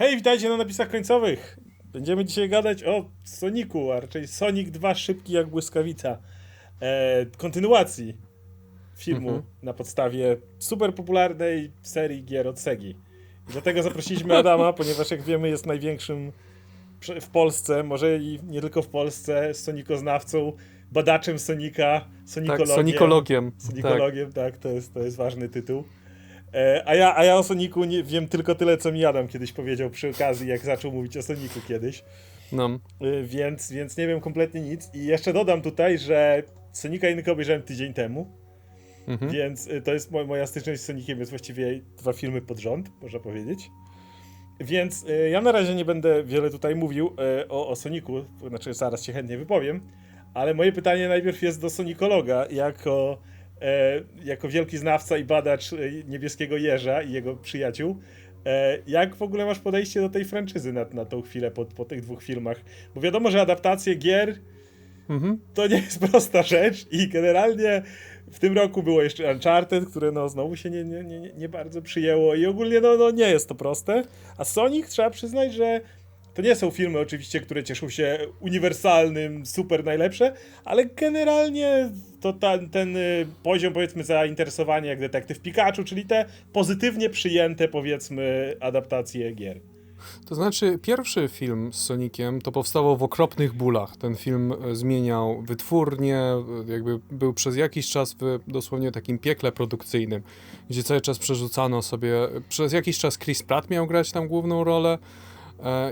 Hej, witajcie na napisach końcowych. Będziemy dzisiaj gadać o Soniku, a raczej Sonic 2 szybki jak błyskawica. E, kontynuacji filmu Mhm. na podstawie super popularnej serii gier od Segi. I dlatego zaprosiliśmy Adama, ponieważ jak wiemy jest największym w Polsce, może i nie tylko w Polsce, sonikoznawcą, badaczem Sonika, sonikologiem. Tak, sonikologiem. Tak. Sonikologiem, tak, to, jest, to jest ważny tytuł. E, a, ja, a ja o Soniku nie, wiem tylko tyle, co mi Adam kiedyś powiedział przy okazji, jak zaczął mówić o Soniku kiedyś. No. E, więc, więc nie wiem kompletnie nic. I jeszcze dodam tutaj, że Sonika jedynkę obejrzałem tydzień temu, Mhm. więc e, to jest mo moja styczność z Sonikiem, jest właściwie dwa filmy pod rząd, można powiedzieć. Więc ja na razie nie będę wiele tutaj mówił o, o Soniku, znaczy zaraz się chętnie wypowiem, ale moje pytanie najpierw jest do Sonikologa, jako, jako wielki znawca i badacz e, niebieskiego jeża i jego przyjaciół. E, jak w ogóle masz podejście do tej franczyzy na, na tą chwilę po, po tych dwóch filmach? Bo wiadomo, że adaptacje gier Mhm. to nie jest prosta rzecz i generalnie w tym roku było jeszcze Uncharted, które no znowu się nie, nie, nie, nie bardzo przyjęło i ogólnie no, no nie jest to proste. A Sonic trzeba przyznać, że to nie są filmy oczywiście, które cieszą się uniwersalnym, super najlepsze, ale generalnie to ta, ten y, poziom powiedzmy zainteresowania jak Detektyw Pikachu, czyli te pozytywnie przyjęte powiedzmy adaptacje gier. To znaczy, pierwszy film z Sonikiem to powstało w okropnych bólach. Ten film e, zmieniał wytwórnię, e, jakby był przez jakiś czas w dosłownie takim piekle produkcyjnym, gdzie cały czas przerzucano sobie. Przez jakiś czas Chris Pratt miał grać tam główną rolę e,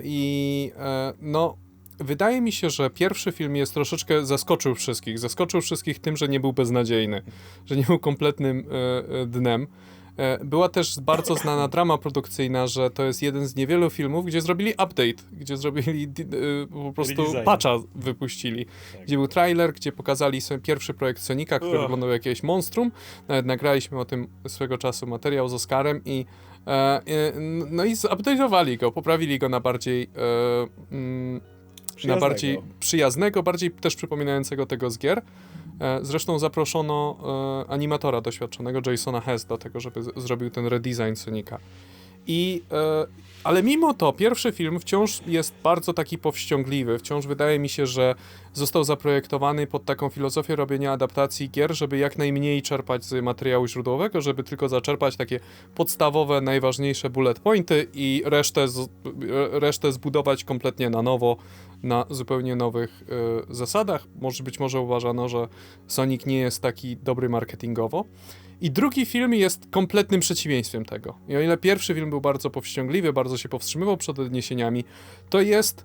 i e, no. Wydaje mi się, że pierwszy film jest troszeczkę zaskoczył wszystkich. Zaskoczył wszystkich tym, że nie był beznadziejny, że nie był kompletnym e, e, dnem. E, Była też bardzo znana drama produkcyjna, że to jest jeden z niewielu filmów, gdzie zrobili update, gdzie zrobili e, po prostu Redesign. patcha wypuścili. Tak. Gdzie był trailer, gdzie pokazali sobie pierwszy projekt Sonika, który wyglądał jak jakieś monstrum. Nawet nagraliśmy o tym swego czasu materiał z Oscarem i e, e, no i zupdate'owali go, poprawili go na bardziej e, mm, na Przyjaznego. bardziej przyjaznego, bardziej też przypominającego tego z gier. E, Zresztą zaproszono e, animatora doświadczonego Jasona Hess do tego, żeby zrobił ten redesign Sonika. I, e, ale mimo to pierwszy film wciąż jest bardzo taki powściągliwy. Wciąż wydaje mi się, że został zaprojektowany pod taką filozofię robienia adaptacji gier, żeby jak najmniej czerpać z materiału źródłowego, żeby tylko zaczerpać takie podstawowe, najważniejsze bullet pointy i resztę, resztę zbudować kompletnie na nowo, na zupełnie nowych e, zasadach. Może być może uważano, że Sonic nie jest taki dobry marketingowo. I drugi film jest kompletnym przeciwieństwem tego. I o ile pierwszy film był bardzo powściągliwy, bardzo się powstrzymywał przed odniesieniami, to jest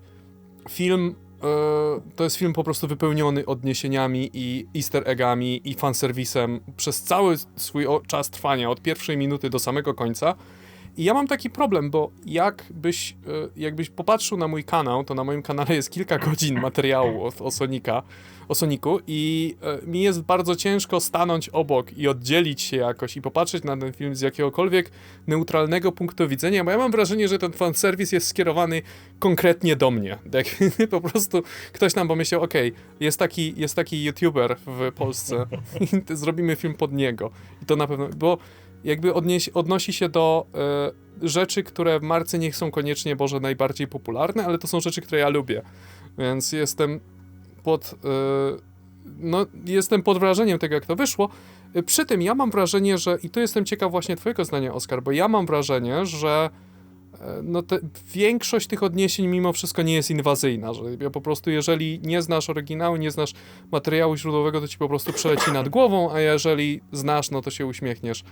film. e, to jest film po prostu wypełniony odniesieniami i easter eggami i fanserwisem przez cały swój czas trwania, od pierwszej minuty do samego końca. I ja mam taki problem, bo jakbyś, e, jakbyś popatrzył na mój kanał, to na moim kanale jest kilka godzin materiału o, o Sonika, o Soniku i e, mi jest bardzo ciężko stanąć obok i oddzielić się jakoś i popatrzeć na ten film z jakiegokolwiek neutralnego punktu widzenia, bo ja mam wrażenie, że ten fanserwis jest skierowany konkretnie do mnie. Tak, po prostu ktoś nam pomyślał, okej, jest, taki, jest taki youtuber w Polsce, zrobimy film pod niego. I to na pewno, bo jakby odnieś, odnosi się do e, rzeczy, które w marce nie są koniecznie, Boże, najbardziej popularne, ale to są rzeczy, które ja lubię. Więc jestem pod, e, no, jestem pod wrażeniem tego, jak to wyszło. E, Przy tym ja mam wrażenie, że, i tu jestem ciekaw właśnie twojego zdania, Oskar, bo ja mam wrażenie, że e, no te, większość tych odniesień mimo wszystko nie jest inwazyjna, że ja po prostu jeżeli nie znasz oryginału, nie znasz materiału źródłowego, to ci po prostu przeleci nad głową, a jeżeli znasz, no to się uśmiechniesz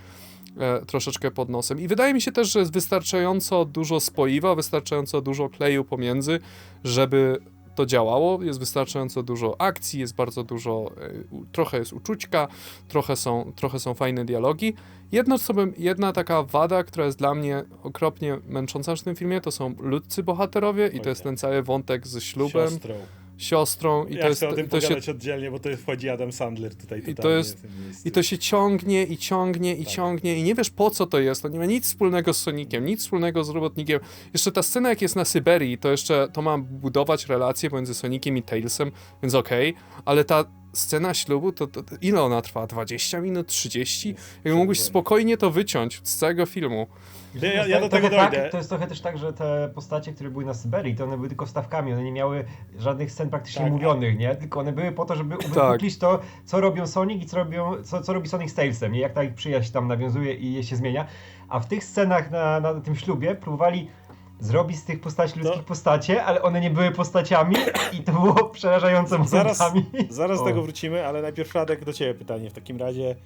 e, troszeczkę pod nosem. I wydaje mi się też, że jest wystarczająco dużo spoiwa, wystarczająco dużo kleju pomiędzy, żeby to działało. Jest wystarczająco dużo akcji, jest bardzo dużo, e, trochę jest uczućka, trochę są, trochę są fajne dialogi. Jedno, co bym, jedna taka wada, która jest dla mnie okropnie męcząca w tym filmie, to są ludzcy bohaterowie i to jest ten cały wątek ze ślubem, Siostrą. Siostrą i ja to jest, chcę o tym to się oddzielnie, bo to wchodzi Adam Sandler tutaj I to jest-. I to się ciągnie i ciągnie i Tak. ciągnie i nie wiesz po co to jest. To nie ma nic wspólnego z Soniciem, nic wspólnego z robotnikiem. Jeszcze ta scena jak jest na Syberii, to jeszcze to ma budować relacje pomiędzy Soniciem i Tailsem, więc okej, ale ta scena ślubu, to, to, ile ona trwa? 20 minut? 30? Jakby mógłbyś spokojnie to wyciąć z całego filmu. Ja- ja- To jest ja do trochę tego tak, dojdę. To jest trochę też tak, że te postacie, które były na Syberii, to one były tylko stawkami, one nie miały żadnych scen praktycznie Tak, mówionych, nie? Tylko one były po to, żeby Tak. uwypuklić to, co robią Sonic i co, robią, co, co robi Sonic z Tailsem, nie? Jak ta ich przyjaźń tam nawiązuje i je się zmienia. A w tych scenach na, na tym ślubie próbowali zrobić z tych postaci ludzkich No. postacie, ale one nie były postaciami i to było przerażające Zaraz, momentami. zaraz do O. tego wrócimy, ale najpierw Radek do ciebie pytanie w takim razie.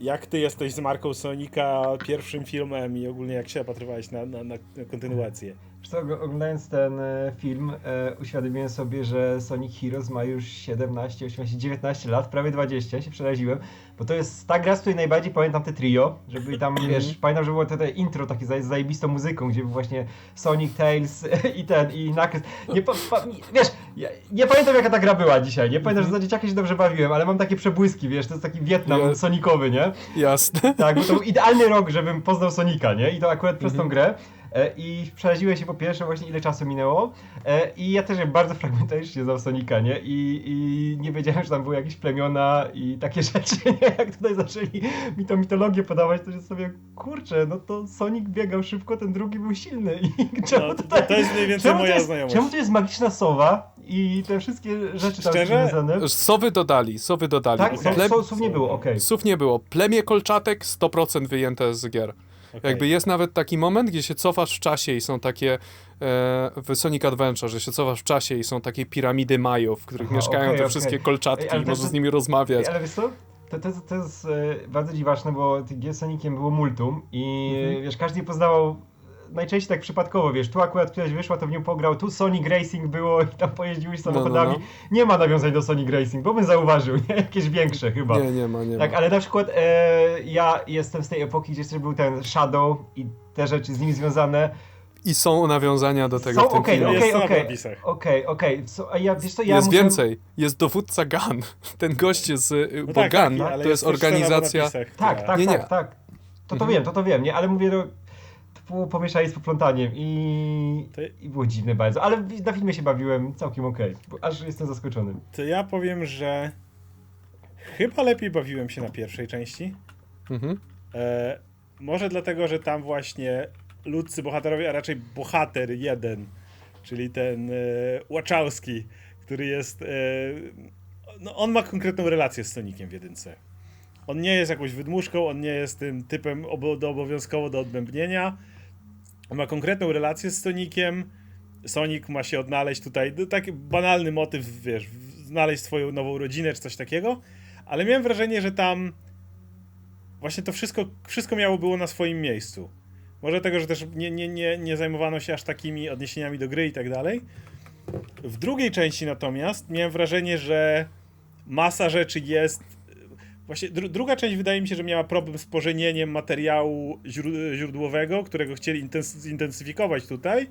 Jak ty jesteś z marką Sonika, pierwszym filmem i ogólnie jak się opatrywałeś na, na, na kontynuację? Co, oglądając ten e, film, e, uświadomiłem sobie, że Sonic Heroes ma już 17, 18, 19 lat, prawie 20, się przeraziłem, bo to jest ta gra, z której najbardziej pamiętam te trio, żeby tam, wiesz, pamiętam, że było to te intro takie z zajebistą muzyką, gdzie był właśnie Sonic, Tails i ten, i Knuckles. Nie, pa, pa, wiesz, ja, nie pamiętam jaka ta gra była dzisiaj, nie pamiętam, że za dzieciaka się dobrze bawiłem, ale mam takie przebłyski, wiesz, to jest taki Wietnam Ja- Sonicowy, nie? Jasne. Tak, bo to był idealny rok, żebym poznał Sonika, nie? I to akurat przez tą grę. E, I przeraziłem się po pierwsze właśnie ile czasu minęło e, i ja też bardzo fragmentarycznie znam Sonika, nie? I, I nie wiedziałem, że tam były jakieś plemiona i takie rzeczy, nie? Jak tutaj zaczęli mi tą mitologię podawać, to jest sobie, kurczę, no to Sonic biegał szybko, ten drugi był silny i czemu No, to, tutaj... to jest mniej więcej moja jest, znajomość. Czemu to jest magiczna sowa i te wszystkie rzeczy tam Szczerze? związane? Sowy dodali, sowy dodali. Tak, okay. Ple- słów nie było, okej. Słów nie było. Plemię kolczatek 100% wyjęte z gier. Okej. Jakby jest nawet taki moment, gdzie się cofasz w czasie i są takie e, w Sonic Adventure, że się cofasz w czasie i są takie piramidy Majów, w których Aha, mieszkają okej, te okej. wszystkie Ej, kolczatki ale i możesz to- z nimi rozmawiać. Ej, ale wiesz co? To, to, to jest e, bardzo dziwaczne, bo tych gier z Soniciem było multum i Mhm. wiesz, każdy poznawał najczęściej tak przypadkowo, wiesz, tu akurat któraś wyszła, to w nią pograł, tu Sonic Racing było i tam pojeździłeś no, samochodami. no. Nie ma nawiązań do Sonic Racing, bo bym zauważył, nie? Jakieś większe chyba. Nie, nie ma, nie Tak, ma. ale na przykład e, ja jestem z tej epoki, gdzie jeszcze był ten Shadow i te rzeczy z nim związane. I są nawiązania do tego Są w tym okej, okej, okej, okej, okej. So, a ja, wiesz co, ja jest muszę... więcej. Jest dowódca GAN. Ten gość jest, y, No bo tak, GAN tak, to jest organizacja... napisach, Tak, która- tak, Nie, nie. tak, tak. To to Mhm. wiem, to to wiem, nie? Ale mówię, no, pomieszanie z poplątaniem i, To- i było dziwne bardzo. Ale na filmie się bawiłem całkiem okej, bo aż jestem zaskoczony. To ja powiem, że chyba lepiej bawiłem się na pierwszej części. Mhm. E, może dlatego, że tam właśnie ludzcy bohaterowie, a raczej bohater jeden, czyli ten e, Łaczałski, który jest. E, no on ma konkretną relację z Sonikiem w jedynce. On nie jest jakąś wydmuszką, on nie jest tym typem obo, do obowiązkowo do odbębnienia. Ma konkretną relację z Sonikiem. Sonic ma się odnaleźć tutaj, no, taki banalny motyw, wiesz, znaleźć swoją nową rodzinę czy coś takiego, ale miałem wrażenie, że tam właśnie to wszystko, wszystko miało było na swoim miejscu. Może tego, że też nie, nie, nie, nie zajmowano się aż takimi odniesieniami do gry i tak dalej. W drugiej części natomiast miałem wrażenie, że masa rzeczy jest. Właśnie dru, druga część wydaje mi się, że miała problem z pożenieniem materiału źró- źródłowego, którego chcieli intens- zintensyfikować tutaj,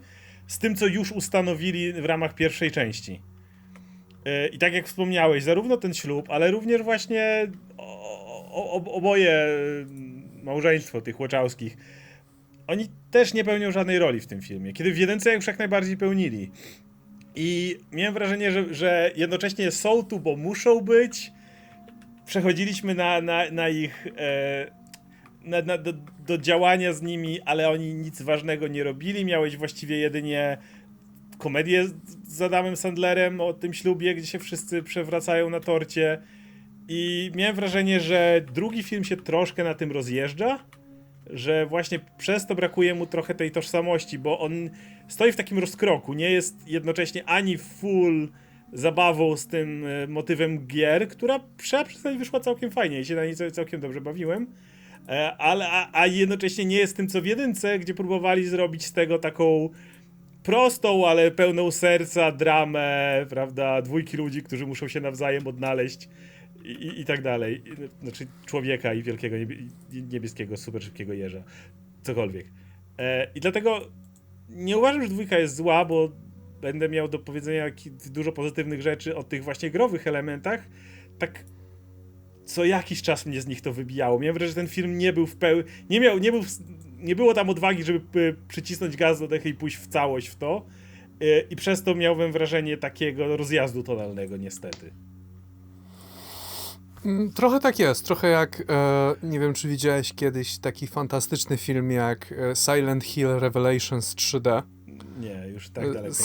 z tym, co już ustanowili w ramach pierwszej części. Yy, I tak jak wspomniałeś, zarówno ten ślub, ale również właśnie oboje yy, małżeństwo tych Łaczałskich, oni też nie pełnią żadnej roli w tym filmie, kiedy w jedynce już jak najbardziej pełnili. I miałem wrażenie, że, że jednocześnie są tu, bo muszą być. Przechodziliśmy na, na, na ich. E, na, na, do, do działania z nimi, ale oni nic ważnego nie robili. Miałeś właściwie jedynie komedię z- Adamem Sandlerem o tym ślubie, gdzie się wszyscy przewracają na torcie. I miałem wrażenie, że drugi film się troszkę na tym rozjeżdża, że właśnie przez to brakuje mu trochę tej tożsamości, bo on stoi w takim rozkroku, nie jest jednocześnie ani full zabawą z tym e, motywem gier, która trzeba przyznać wyszła całkiem fajnie i się na niej cał- całkiem dobrze bawiłem, e, ale a, a jednocześnie nie jest tym co w jedynce, gdzie próbowali zrobić z tego taką prostą, ale pełną serca dramę, prawda, dwójki ludzi, którzy muszą się nawzajem odnaleźć i, i, i tak dalej. Znaczy człowieka i wielkiego niebie- niebieskiego, super szybkiego jeża. Cokolwiek. E, I dlatego nie uważam, że dwójka jest zła, bo będę miał do powiedzenia dużo pozytywnych rzeczy o tych właśnie growych elementach. Tak co jakiś czas mnie z nich to wybijało. Miałem wrażenie, że ten film nie był w pełni. Nie miał, nie był. w- Nie było tam odwagi, żeby przycisnąć gaz do dechy i pójść w całość w to. Y, I przez to miałem wrażenie takiego rozjazdu tonalnego, niestety. Mm, Trochę tak jest, trochę jak, e, nie wiem czy widziałeś kiedyś taki fantastyczny film jak e, Silent Hill Revelations 3D. Nie, już tak E, daleko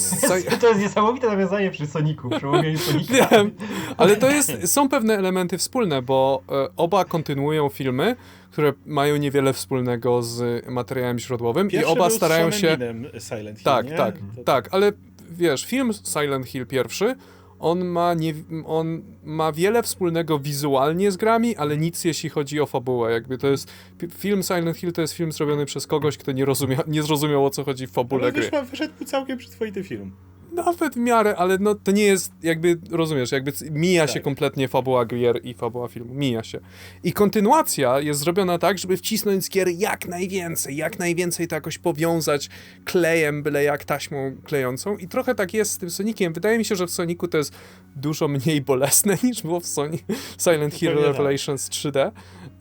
nie. To jest niesamowite nawiązanie przy Soniku, przy omówieniu Sonika. Wiem, ale to jest, są pewne elementy wspólne, bo e, oba kontynuują filmy, które mają niewiele wspólnego z materiałem źródłowym Pierwszy i oba starają się... Silent Hill, Tak, nie? tak, To- tak, ale wiesz, film Silent Hill pierwszy, on ma, nie, on ma wiele wspólnego wizualnie z grami, ale nic jeśli chodzi o fabułę. Jakby to jest, film Silent Hill to jest film zrobiony przez kogoś, kto nie, rozumia, nie zrozumiał o co chodzi w fabule Ale gry. wyszła, wyszedł całkiem przyzwoity film. Nawet w miarę, ale no to nie jest, jakby, rozumiesz, jakby mija się Tak. kompletnie fabuła gier i fabuła filmu, mija się. I kontynuacja jest zrobiona tak, żeby wcisnąć z gier jak najwięcej, jak najwięcej to jakoś powiązać klejem, byle jak taśmą klejącą i trochę tak jest z tym Soniciem. Wydaje mi się, że w Sonicu to jest dużo mniej bolesne niż było w Sony, Silent Hill tak. Revelations 3D.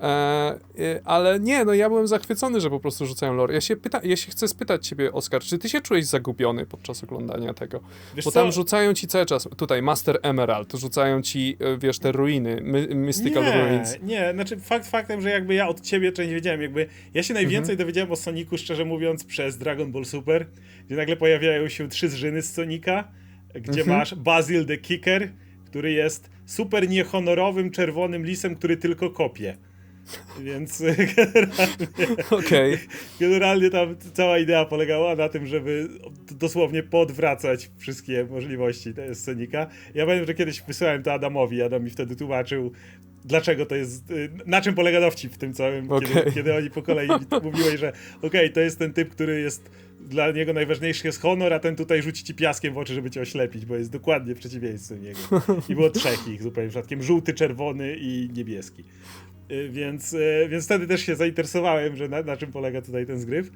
E, y, ale nie, no ja byłem zachwycony, że po prostu rzucają lore. Ja się, pyta, ja się chcę spytać ciebie, Oskar, czy ty się czułeś zagubiony podczas oglądania tego? Wiesz Bo co? tam rzucają ci cały czas, tutaj Master Emerald, rzucają ci, e, wiesz, te ruiny, My, Mystical nie, Ruins. Nie, znaczy fakt faktem, że jakby ja od ciebie nie wiedziałem, jakby ja się najwięcej Mhm. dowiedziałem o Soniku, szczerze mówiąc, przez Dragon Ball Super, gdzie nagle pojawiają się trzy zżyny z Sonika, gdzie Mhm. masz Basil the Kicker, który jest super niehonorowym czerwonym lisem, który tylko kopie. Więc generalnie, Okej. generalnie tam cała idea polegała na tym, żeby dosłownie podwracać wszystkie możliwości Sonika. Ja pamiętam, że kiedyś wysłałem to Adamowi, Adam mi wtedy tłumaczył, dlaczego to jest, y, na czym polega dowcip w tym całym, kiedy, Okej. kiedy oni po kolei mówili, że okej, to jest ten typ, który jest, dla niego najważniejszy jest honor, a ten tutaj rzuci ci piaskiem w oczy, żeby cię oślepić, bo jest dokładnie przeciwieństwem niego. I było trzech ich zupełnie przypadkiem, żółty, czerwony i niebieski. Y, Więc, y, więc wtedy też się zainteresowałem, że na, na czym polega tutaj ten zgryw.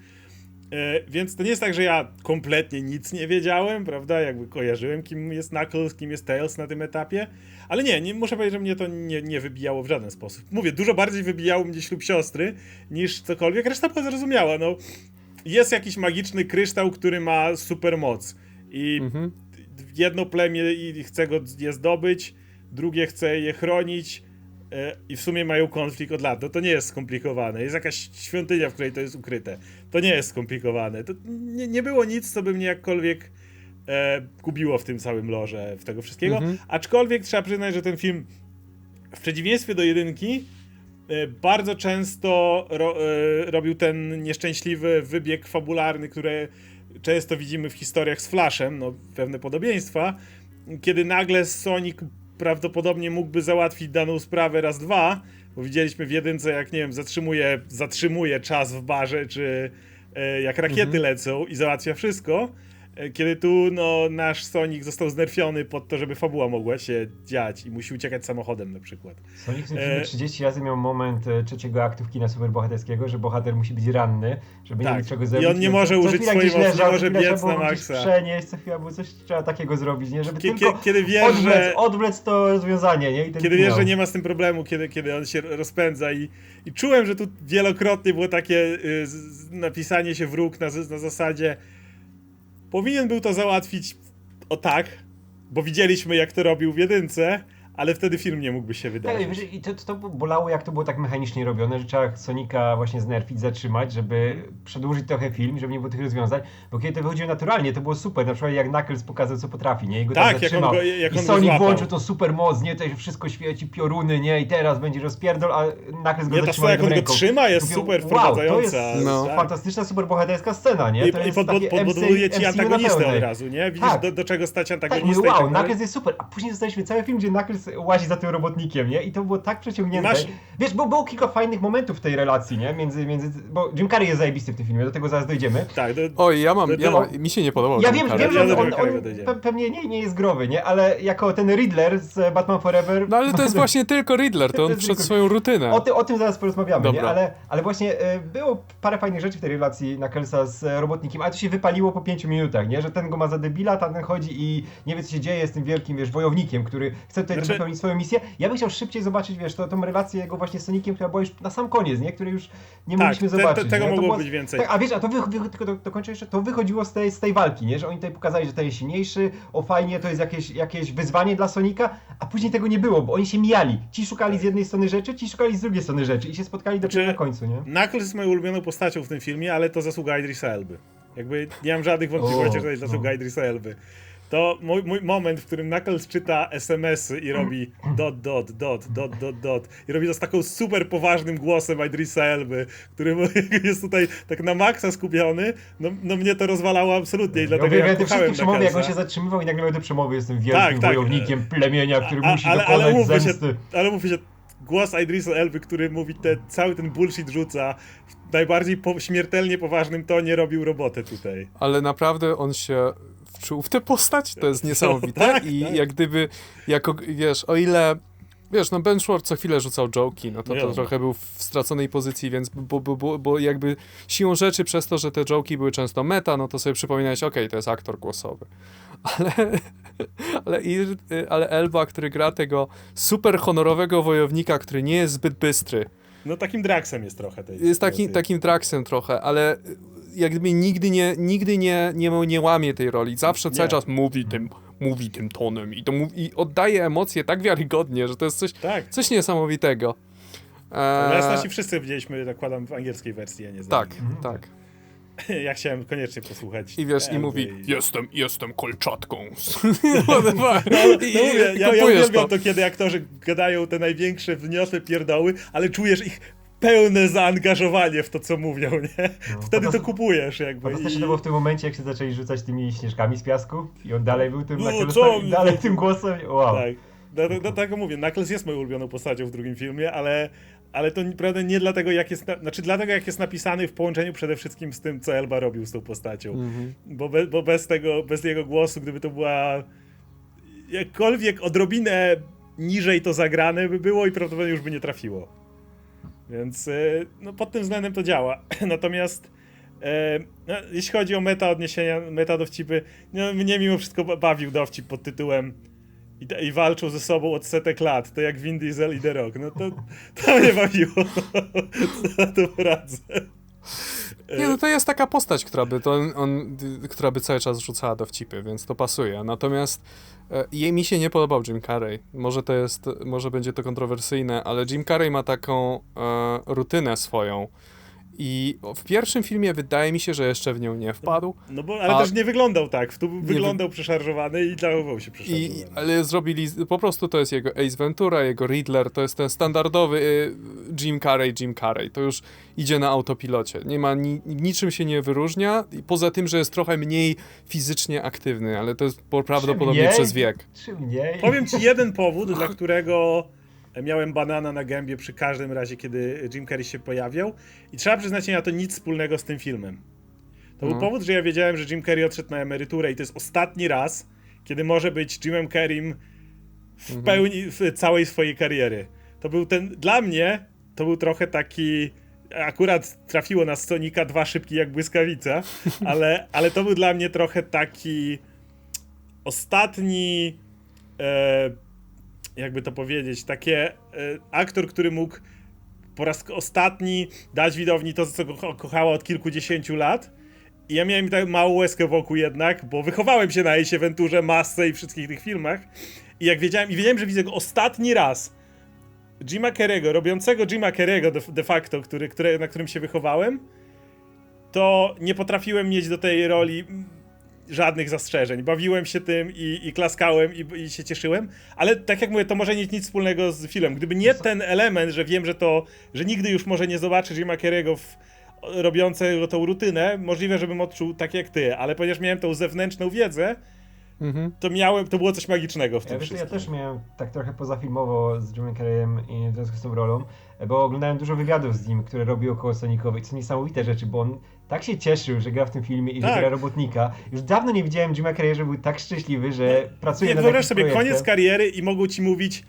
E, Więc to nie jest tak, że ja kompletnie nic nie wiedziałem, prawda? Jakby kojarzyłem, kim jest Knuckles, kim jest Tails na tym etapie. Ale nie, nie muszę powiedzieć, że mnie to nie, nie wybijało w żaden sposób. Mówię, dużo bardziej wybijało mnie ślub siostry niż cokolwiek. Reszta była zrozumiała. No, jest jakiś magiczny kryształ, który ma super moc. I Mhm. jedno plemię i chce go je zdobyć, drugie chce je chronić i w sumie mają konflikt od lat. No to nie jest skomplikowane. Jest jakaś świątynia, w której to jest ukryte. To nie jest skomplikowane. To nie, nie było nic, co by mnie jakkolwiek e, gubiło w tym całym lorze, w tego wszystkiego. Mhm. Aczkolwiek trzeba przyznać, że ten film w przeciwieństwie do jedynki e, bardzo często ro, e, robił ten nieszczęśliwy wybieg fabularny, który często widzimy w historiach z Flashem, no pewne podobieństwa, kiedy nagle Sonic prawdopodobnie mógłby załatwić daną sprawę raz, dwa, bo widzieliśmy w jedynce, jak nie wiem, zatrzymuje, zatrzymuje czas w barze, czy e, jak rakiety Mhm. lecą i załatwia wszystko, kiedy tu no, nasz Sonic został znerfiony pod to, żeby fabuła mogła się dziać i musi uciekać samochodem na przykład. Sonic E, filmie 30 razy miał moment e, trzeciego aktu w kina superbohaterskiego, że bohater musi być ranny, żeby nie Tak. mieć czego I zrobić. on nie może użyć swojej mocy, nie może biec na maksa. przenieść, co chwila było coś trzeba takiego zrobić, nie? Żeby Kie- tylko kie- kiedy wiesz, odwlec, że- odwlec to rozwiązanie, nie? I Kiedy wiesz, że nie ma z tym problemu, kiedy, kiedy on się rozpędza i, i czułem, że tu wielokrotnie było takie y, napisanie się wróg na, na zasadzie powinien był to załatwić o tak, bo widzieliśmy jak to robił w jedynce, ale wtedy film nie mógłby się Tak, i wydarzyć. wiesz, i to, to bolało, jak to było tak mechanicznie robione, że trzeba Sonika właśnie znerfić, zatrzymać, żeby przedłużyć trochę film, żeby nie było tych rozwiązań, bo kiedy to wychodziło naturalnie, to było super, na przykład jak Knuckles pokazał, co potrafi, nie? I go Tak, jak on go- jak I on go Sonic złapał. włączył tą super moc, nie? Tutaj wszystko świeci, pioruny, nie? I teraz będzie rozpierdol, a Knuckles go Nie, jak on go ręką. trzyma jest Mówię, super wow, to wprowadzająca. jest No. fantastyczna, superbohaterska scena, nie? I, to i pod, pod, podbudowuje ci antagonistę od razu, nie? Widzisz Tak. do, do czego stać Tak, antagonistę wow, tak dalej. Knuckles jest super, a później dostaliśmy cały film, gdzie Knuckles łazi za tym robotnikiem, nie? I to było tak przeciągnięte. Masz- Wiesz, bo było kilka fajnych momentów w tej relacji, nie? Między, między, bo Jim Carrey jest zajebisty w tym filmie, do tego zaraz dojdziemy. Tak, do, Oj, ja mam, To- ja mam, mi się nie podobał Ja ten wiem, wiem, że on, on, on pe, pewnie nie, nie jest growy, nie? Ale jako ten Riddler z Batman Forever... No ale to jest właśnie tylko Riddler, to To on przed tylko- swoją rutynę. O, ty, o tym zaraz porozmawiamy, nie? Dobra. Ale, ale właśnie e, było parę fajnych rzeczy w tej relacji Knucklesa z e, robotnikiem, ale to się wypaliło po pięciu minutach, nie? Że ten go ma za debila, tamten chodzi i nie wie co się dzieje z tym wielkim, wiesz, wojownikiem, który chce tutaj Znaczy, wypełnić swoją misję. Ja bym chciał szybciej zobaczyć, wiesz, to, tą relację jego właśnie z Soniciem, która była już na sam koniec, nie? Której już nie Tak, mogliśmy te- te- zobaczyć. tego nie? Mogło było- być więcej. Tak, a wiesz, a to wy, wy, tylko do, dokończę jeszcze, to wychodziło z tej, z tej walki, nie? Że oni tutaj pokazali, że ten jest silniejszy, o fajnie, to jest jakieś, jakieś wyzwanie dla Sonika, a później tego nie było, bo oni się mijali. Ci szukali z jednej strony rzeczy, ci szukali z drugiej strony rzeczy i się spotkali dopiero Znaczy- na końcu, nie? Knuckles jest moją ulubioną postacią w tym filmie, ale to zasługa Idrisa Elby. Jakby nie mam żadnych wątpliwości, O, że to jest zasługa no. Idrisa Elby. To mój, mój moment, w którym Knuckles czyta SMS-y i robi dot, dot, dot, dot, dot, dot. I robi to z taką super poważnym głosem Idrisa Elby, który jest tutaj tak na maksa skupiony. No, no mnie to rozwalało absolutnie i Ja dlatego uwielbiam ja te kochałem wszystkie przemowy, jak on się zatrzymywał i nagle miał te przemowy, jestem wielkim Tak, tak. wojownikiem plemienia, który A- musi ale, ale dokonać umówmy się, zemsty. ale mówmy się, głos Idrisa Elby, który mówi te, cały ten bullshit rzuca, w najbardziej po, śmiertelnie poważnym tonie robił robotę tutaj. ale naprawdę on się wczuł w tę postać, to jest niesamowite tak, i tak. jak gdyby, jako, wiesz, o ile, wiesz, no Ben Schwartz co chwilę rzucał joki, no to, to trochę był w straconej pozycji, więc bo, bo, bo, bo jakby siłą rzeczy przez to, że te joki były często meta, no to sobie przypominałeś, okej, to jest aktor głosowy. Ale, ale, ale Elba, który gra tego super honorowego wojownika, który nie jest zbyt bystry, No takim Draxem jest trochę tej jest taki, takim traksem trochę, ale jak gdyby nigdy nie, nigdy nie, nie, nie łamie tej roli. Zawsze cały Nie. czas mówi tym, mówi tym tonem i, to mówi, i oddaje emocje tak wiarygodnie, że to jest coś, Tak. coś niesamowitego. Dla Eee, jasności wszyscy widzieliśmy, zakładam, w angielskiej wersji, a nie tak, zdalnie. tak. Ja chciałem koniecznie posłuchać. I wiesz, i mówi, i- jestem, jestem kolczatką. No, no mówię, ja, ja uwielbiam to. kiedy aktorzy gadają te największe, wniosłe pierdoły, ale czujesz ich pełne zaangażowanie w to, co mówią, nie? Wtedy to kupujesz jakby. Fantastyczne I... to było w tym momencie, jak się zaczęli rzucać tymi śnieżkami z piasku i on dalej był tym No, co? i dalej tym głosem. Wow. Tak. Dlatego no, tak mówię, Knuckles jest moją ulubioną postacią w drugim filmie, ale, ale to naprawdę nie dlatego, jak jest, na, znaczy dlatego, jak jest napisany w połączeniu przede wszystkim z tym, co Elba robił z tą postacią. Mhm. Bo, be, bo bez tego, bez jego głosu, gdyby to była jakkolwiek odrobinę niżej to zagrane by było i prawdopodobnie już by nie trafiło. Więc e, no, pod tym względem to działa. Natomiast e, no, jeśli chodzi o meta odniesienia, meta dowcipy, no, mnie mimo wszystko ba- bawił dowcip pod tytułem i, i walczą ze sobą od setek lat, to jak Vin Diesel i The Rock. No to, to mnie bawiło. To poradzę. Nie, no to jest taka postać, która by, to on, on, która by cały czas rzucała dowcipy, więc to pasuje. Natomiast e, jej mi się nie podobał Jim Carrey. Może to jest, może będzie to kontrowersyjne, ale Jim Carrey ma taką e, rutynę swoją. I w pierwszym filmie wydaje mi się, że jeszcze w nią nie wpadł. No bo, ale A- też nie wyglądał tak. Tu wy- wyglądał przeszarżowany i zachowywał się I, przeszarżowany. ale zrobili, po prostu to jest jego Ace Ventura, jego Riddler, to jest ten standardowy y, Jim Carrey, Jim Carrey. To już idzie na autopilocie. Nie ma, ni, niczym się nie wyróżnia, i poza tym, że jest trochę mniej fizycznie aktywny, ale to jest po- prawdopodobnie mniej? przez wiek. Czy mniej? Powiem ci jeden powód, dla którego miałem banana na gębie przy każdym razie, kiedy Jim Carrey się pojawiał. I trzeba przyznać, nie ma to nic wspólnego z tym filmem. To był No. powód, że ja wiedziałem, że Jim Carrey odszedł na emeryturę i to jest ostatni raz, kiedy może być Jimem Carreym w pełni, w całej swojej kariery. To był ten, dla mnie, to był trochę taki, akurat trafiło na Sonika dwa szybki jak błyskawica, ale, ale to był dla mnie trochę taki ostatni, e, jakby to powiedzieć, takie e, aktor, który mógł po raz ostatni dać widowni to, co ko- kochała od kilkudziesięciu lat. I ja miałem tak małą łezkę wokół jednak, bo wychowałem się na Ace Venturze, Masce i wszystkich tych filmach. I jak wiedziałem, i wiedziałem, że widzę go ostatni raz, Jima Carrey'ego, robiącego Jima Carrey'ego de, de facto, który, na którym się wychowałem, to nie potrafiłem mieć do tej roli żadnych zastrzeżeń. Bawiłem się tym i, i klaskałem i, i się cieszyłem, ale tak jak mówię, to może mieć nic wspólnego z filmem. Gdyby nie ten element, że wiem, że to, że nigdy już może nie zobaczę Jima Carrey'ego w, robiącego tą rutynę, możliwe, żebym odczuł tak jak ty, ale ponieważ miałem tą zewnętrzną wiedzę, Mhm. to miałem, to było coś magicznego w tym Ja, wiesz, co, ja wszystkim. też miałem tak trochę pozafilmowo z Jimem Carreyem i w związku z tą rolą, bo oglądałem dużo wywiadów z nim, które robił około Sonicowej. To są niesamowite rzeczy, bo on tak się cieszył, że gra w tym filmie i Tak. że gra robotnika. Już dawno nie widziałem Jima Carreya, że był tak szczęśliwy, że pracuje Nie, nad wyobraź sobie projektem. koniec kariery i mogą ci mówić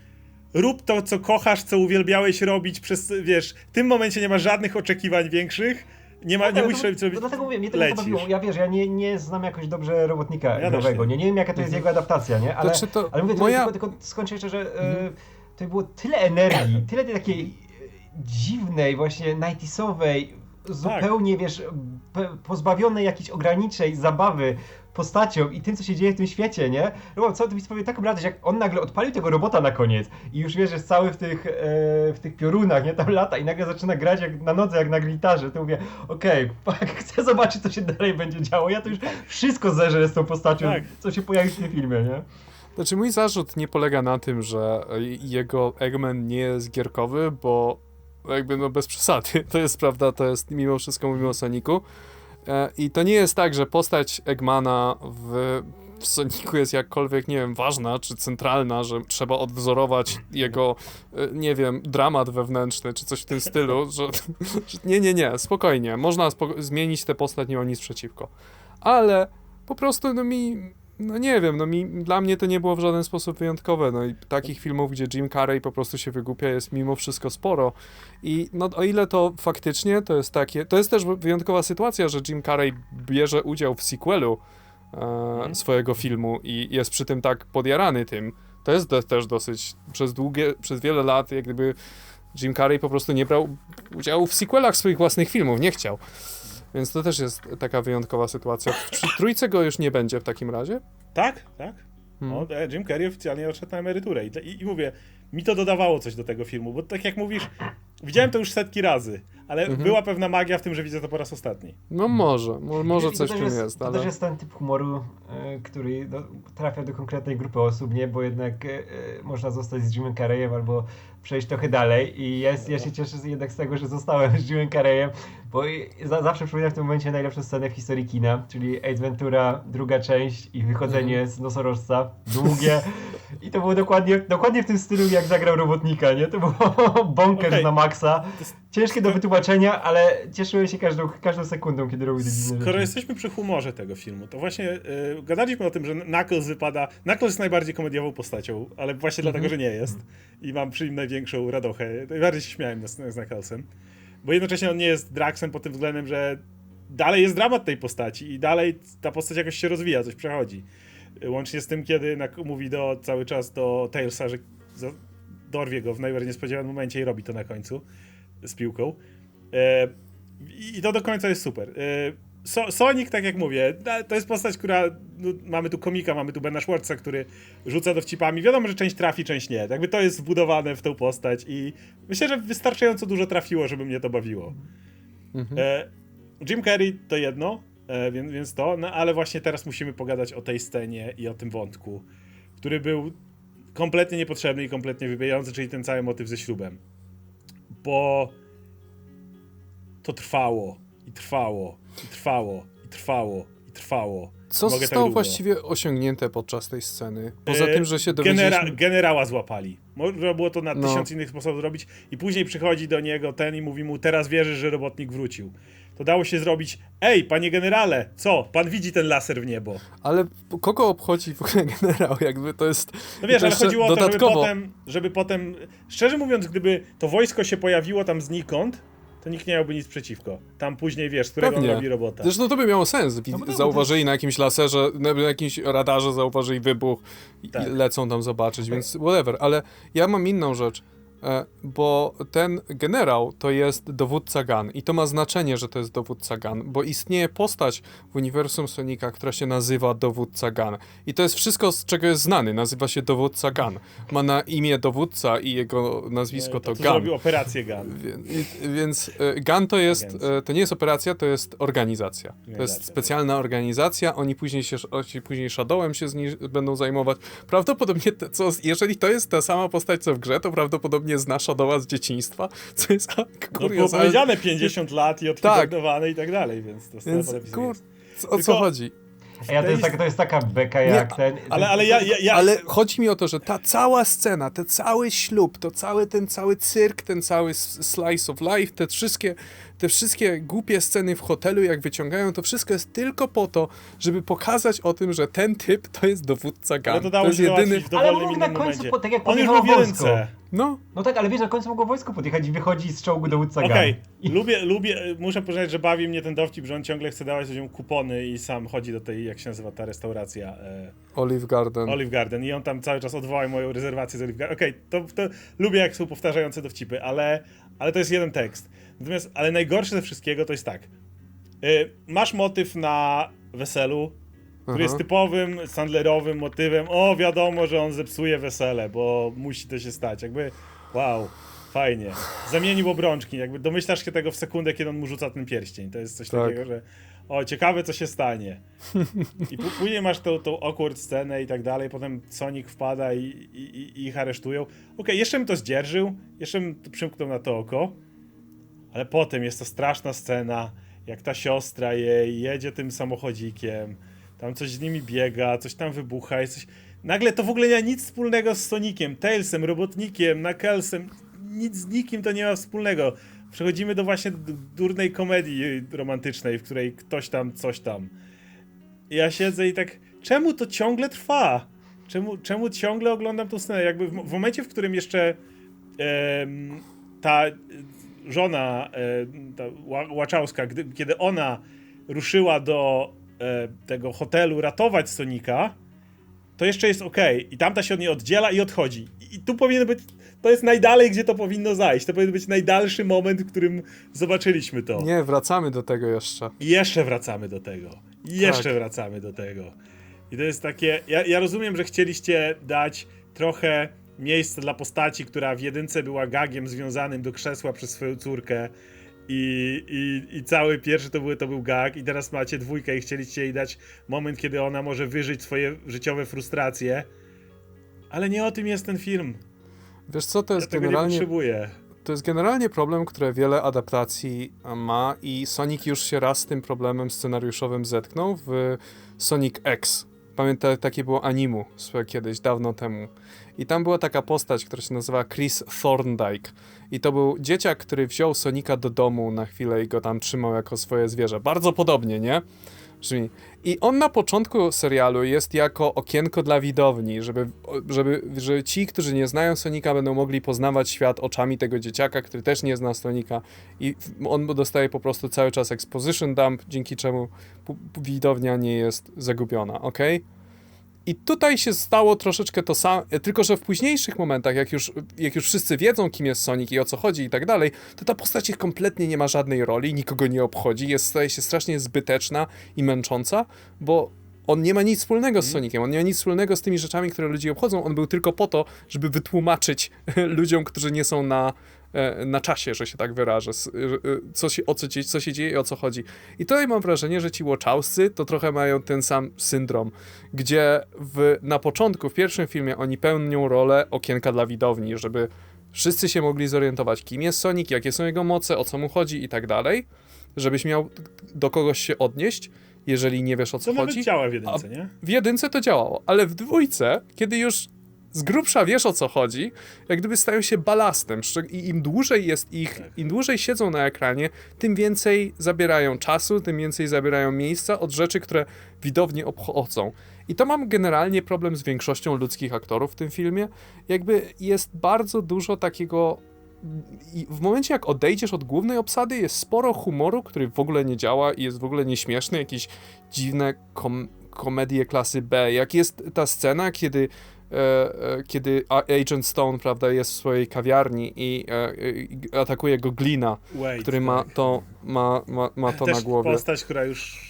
rób to, co kochasz, co uwielbiałeś robić przez, wiesz, w tym momencie nie masz żadnych oczekiwań większych, Nie, ma, nie Tak, musisz to- robić sobie to Dlatego mówię, mnie to nie lecisz. Ja wiesz, ja nie, nie znam jakoś dobrze robotnika Ja też growego. nie. Nie. nie wiem jaka to jest jego adaptacja, nie? Ale, Znaczy to ale mówię, moja- tylko, tylko skończę jeszcze, że e, to było tyle energii, tyle tej takiej e, dziwnej, właśnie 90sowej, zupełnie, wiesz, pe- pozbawionej jakichś ograniczeń, zabawy postacią i tym, co się dzieje w tym świecie, nie? No, co ty mi powie taką radość, jak on nagle odpalił tego robota na koniec i już wiesz, jest cały w tych, e, w tych piorunach, nie? Tam lata i nagle zaczyna grać jak na nodze, jak na gitarze, to mówię, okej, fuck, chcę zobaczyć, co się dalej będzie działo. Ja to już wszystko zeżrę z tą postacią, Tak. co się pojawi w tym filmie, nie? Znaczy mój zarzut nie polega na tym, że jego Eggman nie jest gierkowy, bo jakby no bez przesady, to jest prawda, to jest mimo wszystko mówimy o. E, I to nie jest tak, że postać Eggmana w, w jest jakkolwiek, nie wiem, ważna czy centralna, że trzeba odwzorować jego, e, nie wiem, dramat wewnętrzny czy coś w tym stylu, że, że nie, nie, nie, spokojnie, można spoko- zmienić tę postać, nie ma nic przeciwko. Ale po prostu no mi, no nie wiem, no mi, dla mnie to nie było w żaden sposób wyjątkowe, no i takich filmów, gdzie Jim Carrey po prostu się wygłupia jest mimo wszystko sporo. I no o ile to faktycznie to jest takie, to jest też wyjątkowa sytuacja, że Jim Carrey bierze udział w sequelu e, swojego filmu i jest przy tym tak podjarany tym, to jest de- też dosyć, przez długie, przez wiele lat jak gdyby Jim Carrey po prostu nie brał udziału w sequelach swoich własnych filmów, nie chciał. Więc to też jest taka wyjątkowa sytuacja. W tr- trójce go już nie będzie w takim razie. Tak, tak. Hmm. No, Jim Carrey oficjalnie odszedł na emeryturę. I, i, I mówię, mi to dodawało coś do tego filmu, bo tak jak mówisz, widziałem to już setki razy, ale Mhm. była pewna magia w tym, że widzę to po raz ostatni. No może, mo, może to coś w tym jest, jest, To ale... też jest ten typ humoru, e, który no, trafia do konkretnej grupy osób, nie? Bo jednak e, można zostać z Jimem Carreyem albo przejść trochę dalej i jest, ja się cieszę jednak z tego, że zostałem z Jimem Carreyem, bo i- za, zawsze przypominam w tym momencie najlepszą scenę w historii kina, czyli Ace Ventura, druga część i wychodzenie z nosorożca, długie i to było dokładnie, dokładnie w tym stylu jak zagrał robotnika, nie? To było bonkers Okej. na maksa, jest- ciężkie do wytłumaczenia, ale cieszyłem się każdą, każdą sekundą, kiedy robił te dziwne Skoro jesteśmy przy humorze tego filmu, to właśnie y, gadaliśmy o tym, że Knuckles wypada. Knuckles jest najbardziej komediową postacią, ale właśnie Mhm. dlatego, że nie jest. I mam przy nim największą radochę. Najbardziej się śmiałem z, z Knucklesem. Bo jednocześnie on nie jest Draxem pod tym względem, że dalej jest dramat tej postaci i dalej ta postać jakoś się rozwija, coś przechodzi. Łącznie z tym, kiedy mówi do, cały czas do Tailsa, że dorwie go w najbardziej niespodziewanym momencie i robi to na końcu z piłką. E, I to do końca jest super. E, So, Sonic, tak jak mówię, to jest postać, która. No, mamy tu komika, mamy tu Bena Schwartza, który rzuca dowcipami. Wiadomo, że część trafi, część nie. Jakby to jest wbudowane w tą postać i myślę, że wystarczająco dużo trafiło, żeby mnie to bawiło. Mhm. E, Jim Carrey to jedno, więc, więc to, no ale właśnie teraz musimy pogadać o tej scenie i o tym wątku, który był kompletnie niepotrzebny i kompletnie wybijający, czyli ten cały motyw ze ślubem. Bo to trwało i trwało i trwało i trwało i trwało. Co Mogę tak zostało długo. właściwie osiągnięte podczas tej sceny? Poza E, tym, że się Genera dowiedzieliśmy... generała złapali. Można było to na No. tysiąc innych sposobów zrobić i później przychodzi do niego ten i mówi mu, teraz wierzysz, że robotnik wrócił. To dało się zrobić, ej, panie generale, co, pan widzi ten laser w niebo. Ale kogo obchodzi w ogóle generał? Jakby to jest... No wiesz, ale chodziło o to, żeby potem, żeby potem, szczerze mówiąc, gdyby to wojsko się pojawiło tam znikąd, to nikt nie miałby nic przeciwko. Tam później, wiesz, z którego Pewnie. on robi robota. Zresztą to by miało sens. No zauważyli na jakimś laserze, na jakimś radarze zauważyli wybuch i, Tak. lecą tam zobaczyć, więc whatever. Ale ja mam inną rzecz, bo ten generał to jest dowódca GAN i to ma znaczenie, że to jest dowódca GAN, bo istnieje postać w uniwersum Sonika, która się nazywa dowódca GAN. I to jest wszystko, z czego jest znany. Nazywa się dowódca GAN. Ma na imię dowódca i jego nazwisko to to GAN. zrobił operację i- Więc e, GAN to jest, e, to nie jest operacja, to jest organizacja. To jest Organizacja, specjalna organizacja, oni później się, oni później Shadowem się z niej będą zajmować. Prawdopodobnie, te, co, jeżeli to jest ta sama postać co w grze, to prawdopodobnie zna Shadowa z dzieciństwa, co jest No było kuriozalne. powiedziane 50 lat i odhibernowany i tak dalej, więc to Więc kur... jest. co- O co chodzi? Ej, a to jest, taka, to jest taka beka jak Nie, ten... Ale, ale ja, ja, ja Ale chodzi mi o to, że ta cała scena, ten cały ślub, to cały ten cały cyrk, ten cały slice of life, te wszystkie te wszystkie głupie sceny w hotelu, jak wyciągają, to wszystko jest tylko po to, żeby pokazać o tym, że ten typ to jest dowódca gang. Ale to dało jest jedyny... Ale mógł na końcu, po, tak jak On już wojsko. jedynce. No, No tak, ale wiesz, na końcu mogło wojsko podjechać i wychodzi z czołgu dowódca Okej, gang. I- lubię, lubię, muszę przyznać, że bawi mnie ten dowcip, że on ciągle chce dawać ludziom kupony i sam chodzi do tej, jak się nazywa ta restauracja, e, Olive Garden. Olive Garden i on tam cały czas odwołał moją rezerwację z Olive Garden. Okej, to, to lubię jak są powtarzające dowcipy, ale, ale to jest jeden tekst. Natomiast, ale najgorsze ze wszystkiego to jest tak. Y, masz motyw na weselu, który Aha. jest typowym Sandlerowym motywem. O, wiadomo, że on zepsuje wesele, bo musi to się stać. Jakby, wow, fajnie. Zamienił obrączki, jakby domyślasz się tego w sekundę, kiedy on mu rzuca ten pierścień. To jest coś Tak. takiego, że o, ciekawe co się stanie. I później masz tą, tą awkward scenę i tak dalej, potem Sonic wpada i, i, i- ich aresztują. Okej, jeszcze bym to zdzierżył, jeszcze bym przymknął na to oko, ale potem jest to straszna scena, jak ta siostra jej jedzie tym samochodzikiem, tam coś z nimi biega, coś tam wybucha, jest coś... Nagle to w ogóle nie ma nic wspólnego z Soniciem, Tailsem, Robotnikiem, Knucklesem, nic z nikim to nie ma wspólnego. Przechodzimy do właśnie durnej komedii romantycznej, w której ktoś tam, coś tam. I ja siedzę i tak, czemu to ciągle trwa? Czemu, czemu ciągle oglądam tą scenę? Jakby w, w momencie, w którym jeszcze em, ta e, żona, e, ta Ła- Łaczałska, gdy, kiedy ona ruszyła do e, tego hotelu ratować Sonika, to jeszcze jest ok. I tamta się od niej oddziela i odchodzi. I, I tu powinien być. To jest najdalej, gdzie to powinno zajść. To powinien być najdalszy moment, w którym zobaczyliśmy to. Nie, wracamy do tego jeszcze. I jeszcze wracamy do tego. I jeszcze Tak. wracamy do tego. I to jest takie. Ja, ja rozumiem, że chcieliście dać trochę miejsca dla postaci, która w jedynce była gagiem związanym do krzesła przez swoją córkę. I, i, I cały pierwszy to był, to był gag, i teraz macie dwójkę i chcieliście jej dać moment, kiedy ona może wyżyć swoje życiowe frustracje. Ale nie o tym jest ten film. Wiesz co, to Ja jest nie generalnie... To jest generalnie problem, który wiele adaptacji ma i Sonic już się raz z tym problemem scenariuszowym zetknął w Sonic X. Pamiętam, takie było animu kiedyś, dawno temu. I tam była taka postać, która się nazywa Chris Thorndike. I to był dzieciak, który wziął Sonika do domu na chwilę i go tam trzymał jako swoje zwierzę. Bardzo podobnie, nie? Brzmi. I on na początku serialu jest jako okienko dla widowni, żeby, żeby że ci, którzy nie znają Sonika, będą mogli poznawać świat oczami tego dzieciaka, który też nie zna Sonika. I on dostaje po prostu cały czas exposition dump, dzięki czemu widownia nie jest zagubiona, ok? I tutaj się stało troszeczkę to samo, tylko że w późniejszych momentach, jak już, jak już wszyscy wiedzą, kim jest Sonic i o co chodzi i tak dalej, to ta postać ich kompletnie nie ma żadnej roli, nikogo nie obchodzi, jest, staje się strasznie zbyteczna i męcząca, bo on nie ma nic wspólnego z Soniciem, on nie ma nic wspólnego z tymi rzeczami, które ludzi obchodzą, on był tylko po to, żeby wytłumaczyć ludziom, którzy nie są na, na czasie, że się tak wyrażę, e, co się, o co, co się dzieje i o co chodzi. I tutaj mam wrażenie, że ci łoczałscy to trochę mają ten sam syndrom, gdzie w, na początku, w pierwszym filmie oni pełnią rolę okienka dla widowni, żeby wszyscy się mogli zorientować, kim jest Sonic, jakie są jego moce, o co mu chodzi i tak dalej, żebyś miał do kogoś się odnieść, jeżeli nie wiesz o To co nawet chodzi. działa w jedynce, nie? W jedynce to działało, ale w dwójce, kiedy już z grubsza wiesz o co chodzi, jak gdyby stają się balastem. I im dłużej jest ich, im dłużej siedzą na ekranie, tym więcej zabierają czasu, tym więcej zabierają miejsca od rzeczy, które widownie obchodzą. I to mam generalnie problem z większością ludzkich aktorów w tym filmie. Jakby jest bardzo dużo takiego. I w momencie, jak odejdziesz od głównej obsady, jest sporo humoru, który w ogóle nie działa i jest w ogóle nieśmieszny, jakieś dziwne kom komedie klasy B. Jak jest ta scena, kiedy, kiedy A- Agent Stone, prawda, jest w swojej kawiarni i e, atakuje go Glina, Wait, który ma to, ma, ma, ma to na głowie. postać, która już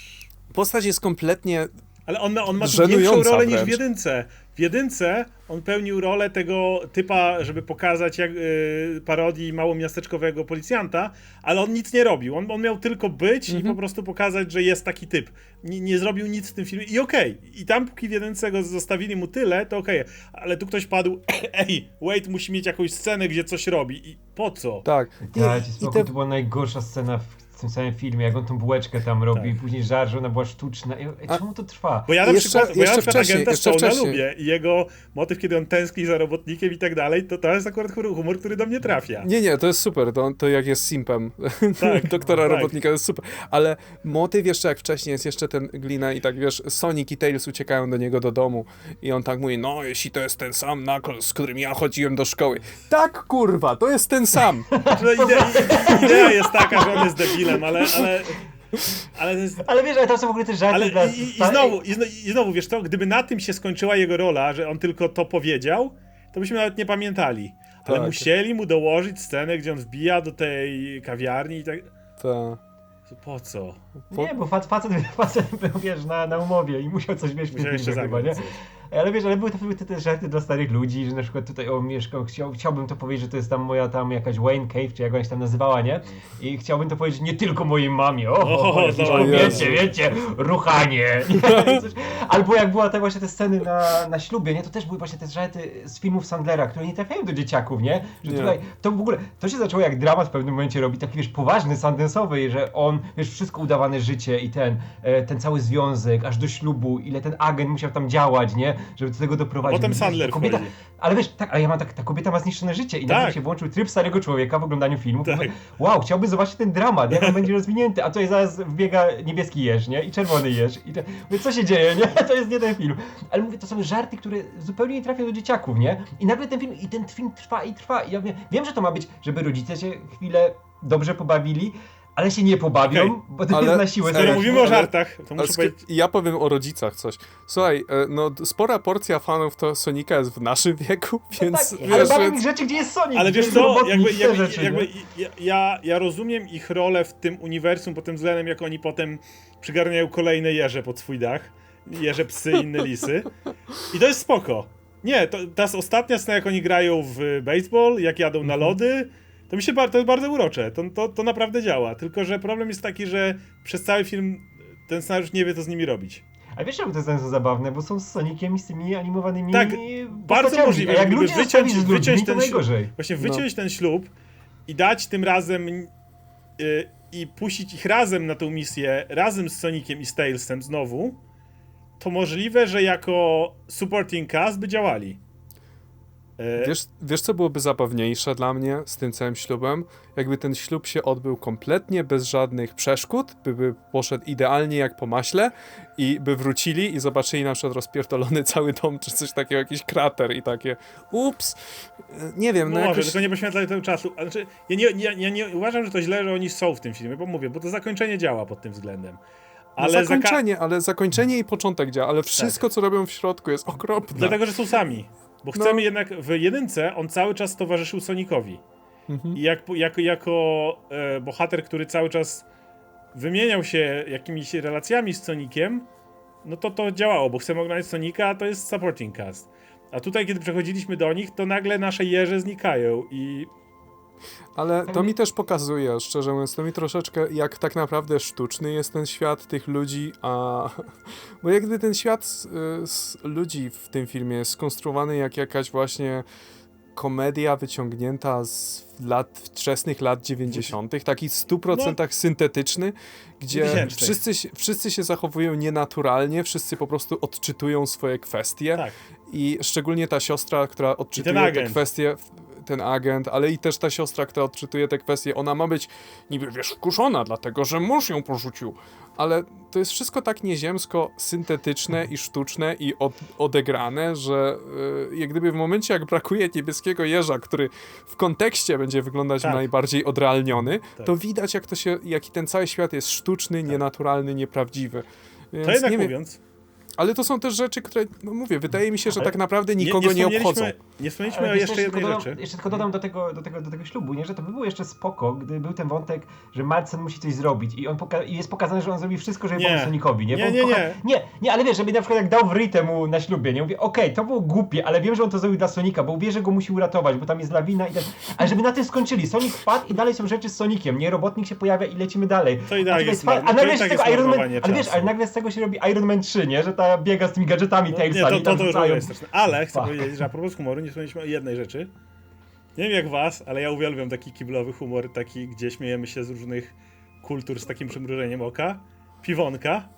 Postać jest kompletnie Ale on ma, on ma tu większą rolę niż w wręcz. jedynce. W jedynce on pełnił rolę tego typa, żeby pokazać jak, y, parodii małomiasteczkowego policjanta, ale on nic nie robił. On, on miał tylko być i Mhm. po prostu pokazać, że jest taki typ. Nie, nie zrobił nic w tym filmie i okej. I tam póki w jedynce go zostawili mu tyle, to okej. Ale tu ktoś padł, ej, Wade musi mieć jakąś scenę, gdzie coś robi. I po co? tak. I, Dajcie i spokój, te, to była najgorsza scena w w tym samym filmie, jak on tą bułeczkę tam robi, Tak. później żar, że ona była sztuczna. A- czemu to trwa? Bo ja na Jeszcze- przykład, bo ja na jeszcze przykład wcześniej, agenta Stone'a lubię i jego motyw, kiedy on tęskni za robotnikiem i tak dalej, to to jest akurat humor, który do mnie trafia. Nie, nie, to jest super, to, to jak jest simpem Tak, doktora tak. robotnika, to jest super. Ale motyw jeszcze jak wcześniej jest jeszcze ten glina i tak wiesz, Sonic i Tails uciekają do niego do domu i on tak mówi, no jeśli to jest ten sam Knuckles, z którym ja chodziłem do szkoły. Tak, kurwa, to jest ten sam. No, idea, idea jest taka, że on jest debilem, ale, ale, ale to jest Ale wiesz, ale tam są w ogóle te żarty Ale dla... i, i, znowu, i, zno, I znowu, wiesz co, gdyby na tym się skończyła jego rola, że on tylko to powiedział, to byśmy nawet nie pamiętali. Ale Tak. musieli mu dołożyć scenę, gdzie on wbija do tej kawiarni i tak... Ta. Po co? Nie, bo fac- facet, facet był, wiesz, na, na umowie i musiał coś mieć w tym chyba, nie? Ale wiesz, ale były to, były to te żarty dla starych ludzi, że na przykład tutaj o mieszkam, chciał, chciałbym to powiedzieć, że to jest tam moja tam jakaś Wayne Cave, czy jak ona się tam nazywała, nie? I chciałbym to powiedzieć nie tylko mojej mamie, o, O, o, wiecie, wiecie, ruchanie. Albo jak była te właśnie te sceny na, na ślubie, nie? To też były właśnie te żarty z filmów Sandlera, które nie trafiają do dzieciaków, nie? Że Nie. tutaj, to w ogóle, to się zaczęło jak dramat w pewnym momencie robi, taki wiesz, poważny, sandensowy, że on, wiesz, wszystko udawane życie i ten, e, ten cały związek, aż do ślubu, ile ten agent musiał tam działać, nie? Żeby do tego doprowadzić. Potem Sandler ta kobieta, wchodzi. Ale wiesz, tak, ale ja mam tak, ta kobieta ma zniszczone życie i Tak. nagle się włączył tryb starego człowieka w oglądaniu filmu. Tak. Wow, chciałby zobaczyć ten dramat, jak on będzie rozwinięty, a tutaj zaraz wbiega niebieski jeż, nie? I czerwony jeż. I te, mówię, co się dzieje, nie? To jest nie ten film. Ale mówię, to są żarty, które zupełnie nie trafią do dzieciaków, nie? I nagle ten film, i ten film trwa i trwa. I ja mówię, wiem, że to ma być, żeby rodzice się chwilę dobrze pobawili, ale się nie pobawią, Okej. bo to Ale- jest na siłę. ale mówimy o żartach, to muszę sk- powiedzieć... ja powiem o rodzicach coś. Słuchaj, e, no spora porcja fanów to Sonika jest w naszym wieku, więc tak, wiesz, ale że... bawią ich rzeczy, gdzie jest Sonic, Ale wiesz jest co, jakby, jakby, rzeczy, jakby ja, ja, rozumiem ich rolę w tym uniwersum pod tym względem, jak oni potem przygarniają kolejne jeże pod swój dach. Jeże, psy i inne lisy. I to jest spoko. Nie, to, ta ostatnia scena, jak oni grają w baseball, jak jadą na lody, to mi się bar- to jest bardzo urocze. To, to, to naprawdę działa. Tylko, że problem jest taki, że przez cały film ten scenariusz nie wie, co z nimi robić. A wiesz, czemu te sceny są zabawne? Bo są z Soniciem i z tymi animowanymi Tak, bardzo możliwe, A jak ludzie wyciąć- z ludźmi, wyciąć to ten najgorzej. Właśnie No. wyciąć ten ślub i dać tym razem y, i puścić ich razem na tą misję, razem z Soniciem i z Tailsem znowu, to możliwe, że jako supporting cast by działali. E, Wiesz, wiesz, co byłoby zabawniejsze dla mnie z tym całym ślubem? Jakby ten ślub się odbył kompletnie bez żadnych przeszkód, by, by poszedł idealnie jak po maśle i by wrócili i zobaczyli na przykład rozpierdolony cały dom, czy coś takiego, jakiś krater i takie ups, e, nie wiem, no może, jakoś... tylko nie poświęcali tego czasu. Znaczy, ja, nie, ja, ja nie uważam, że to źle, że oni są w tym filmie, bo mówię, bo to zakończenie działa pod tym względem. Ale Ale zaka- Tak. zakończenie, ale zakończenie i początek działa, ale wszystko, co robią w środku jest okropne. Dlatego, że są sami. Bo No. chcemy jednak w jedynce on cały czas towarzyszył Sonicowi. Mhm. I jak, jako, jako e, bohater, który cały czas wymieniał się jakimiś relacjami z Soniciem, no to to działało, bo chcemy oglądać Sonika, a to jest supporting cast. A tutaj, kiedy przechodziliśmy do nich, to nagle nasze jeże znikają i Ale to mi też pokazuje, szczerze mówiąc, to mi troszeczkę jak tak naprawdę sztuczny jest ten świat tych ludzi, a... Bo jak gdyby ten świat z, z ludzi w tym filmie jest skonstruowany jak jakaś właśnie komedia wyciągnięta z lat, wczesnych lat 90., taki w 100% syntetyczny, gdzie 2000. wszyscy, się- wszyscy się zachowują nienaturalnie, wszyscy po prostu odczytują swoje kwestie. tak. I szczególnie ta siostra, która odczytuje te kwestie, ten agent, ale i też ta siostra, która odczytuje te kwestie, ona ma być niby, wiesz, wkurzona, dlatego że mąż ją porzucił. Ale to jest wszystko tak nieziemsko syntetyczne i sztuczne i od, odegrane, że yy, jak gdyby w momencie, jak brakuje niebieskiego jeża, który w kontekście będzie wyglądać Tak. najbardziej odrealniony, Tak. to widać, jak to się, jaki ten cały świat jest sztuczny, nienaturalny, nieprawdziwy. Więc To jednak mówiąc, ale to są też rzeczy, które, no mówię, wydaje mi się, że Ale tak naprawdę nie, nikogo nie, wspomnieliśmy- obchodzą. Nie wspomnieliśmy o jeszcze jednej dodam, rzeczy. Jeszcze tylko dodam do tego, do, tego, do tego ślubu, nie? że to by było jeszcze spoko, gdy był ten wątek, że Madsen musi coś zrobić i on poka- i jest pokazane, że on zrobi wszystko, żeby Nie. pomóc Sonicowi, nie? Nie, nie, kocha- nie. nie. Nie, ale wiesz, żeby na przykład jak dał w rytę mu na ślubie, nie? Mówię, okej, to było głupie, ale wiem, że on to zrobił dla Sonika, bo wie, że go musi uratować, bo tam jest lawina i tak. Ale żeby na tym skończyli, Sonic wpadł i dalej są rzeczy z Soniciem, nie? Robotnik się pojawia i lecimy dalej. To i A tutaj jest mar- A to i nagle z tak tego jest Iron Man, ale wiesz, ale nagle z tego się robi Iron Man 3, nie? Że ta biega z tymi gadżetami No, Tailsa nie, to, to, to, to jest straszne. Ale chcę powiedzieć, że a propos humoru, nie wspomnieliśmy o jednej rzeczy. Nie wiem jak was, ale ja uwielbiam taki kiblowy humor, taki, gdzie śmiejemy się z różnych kultur z takim przymrużeniem oka. Piwonka.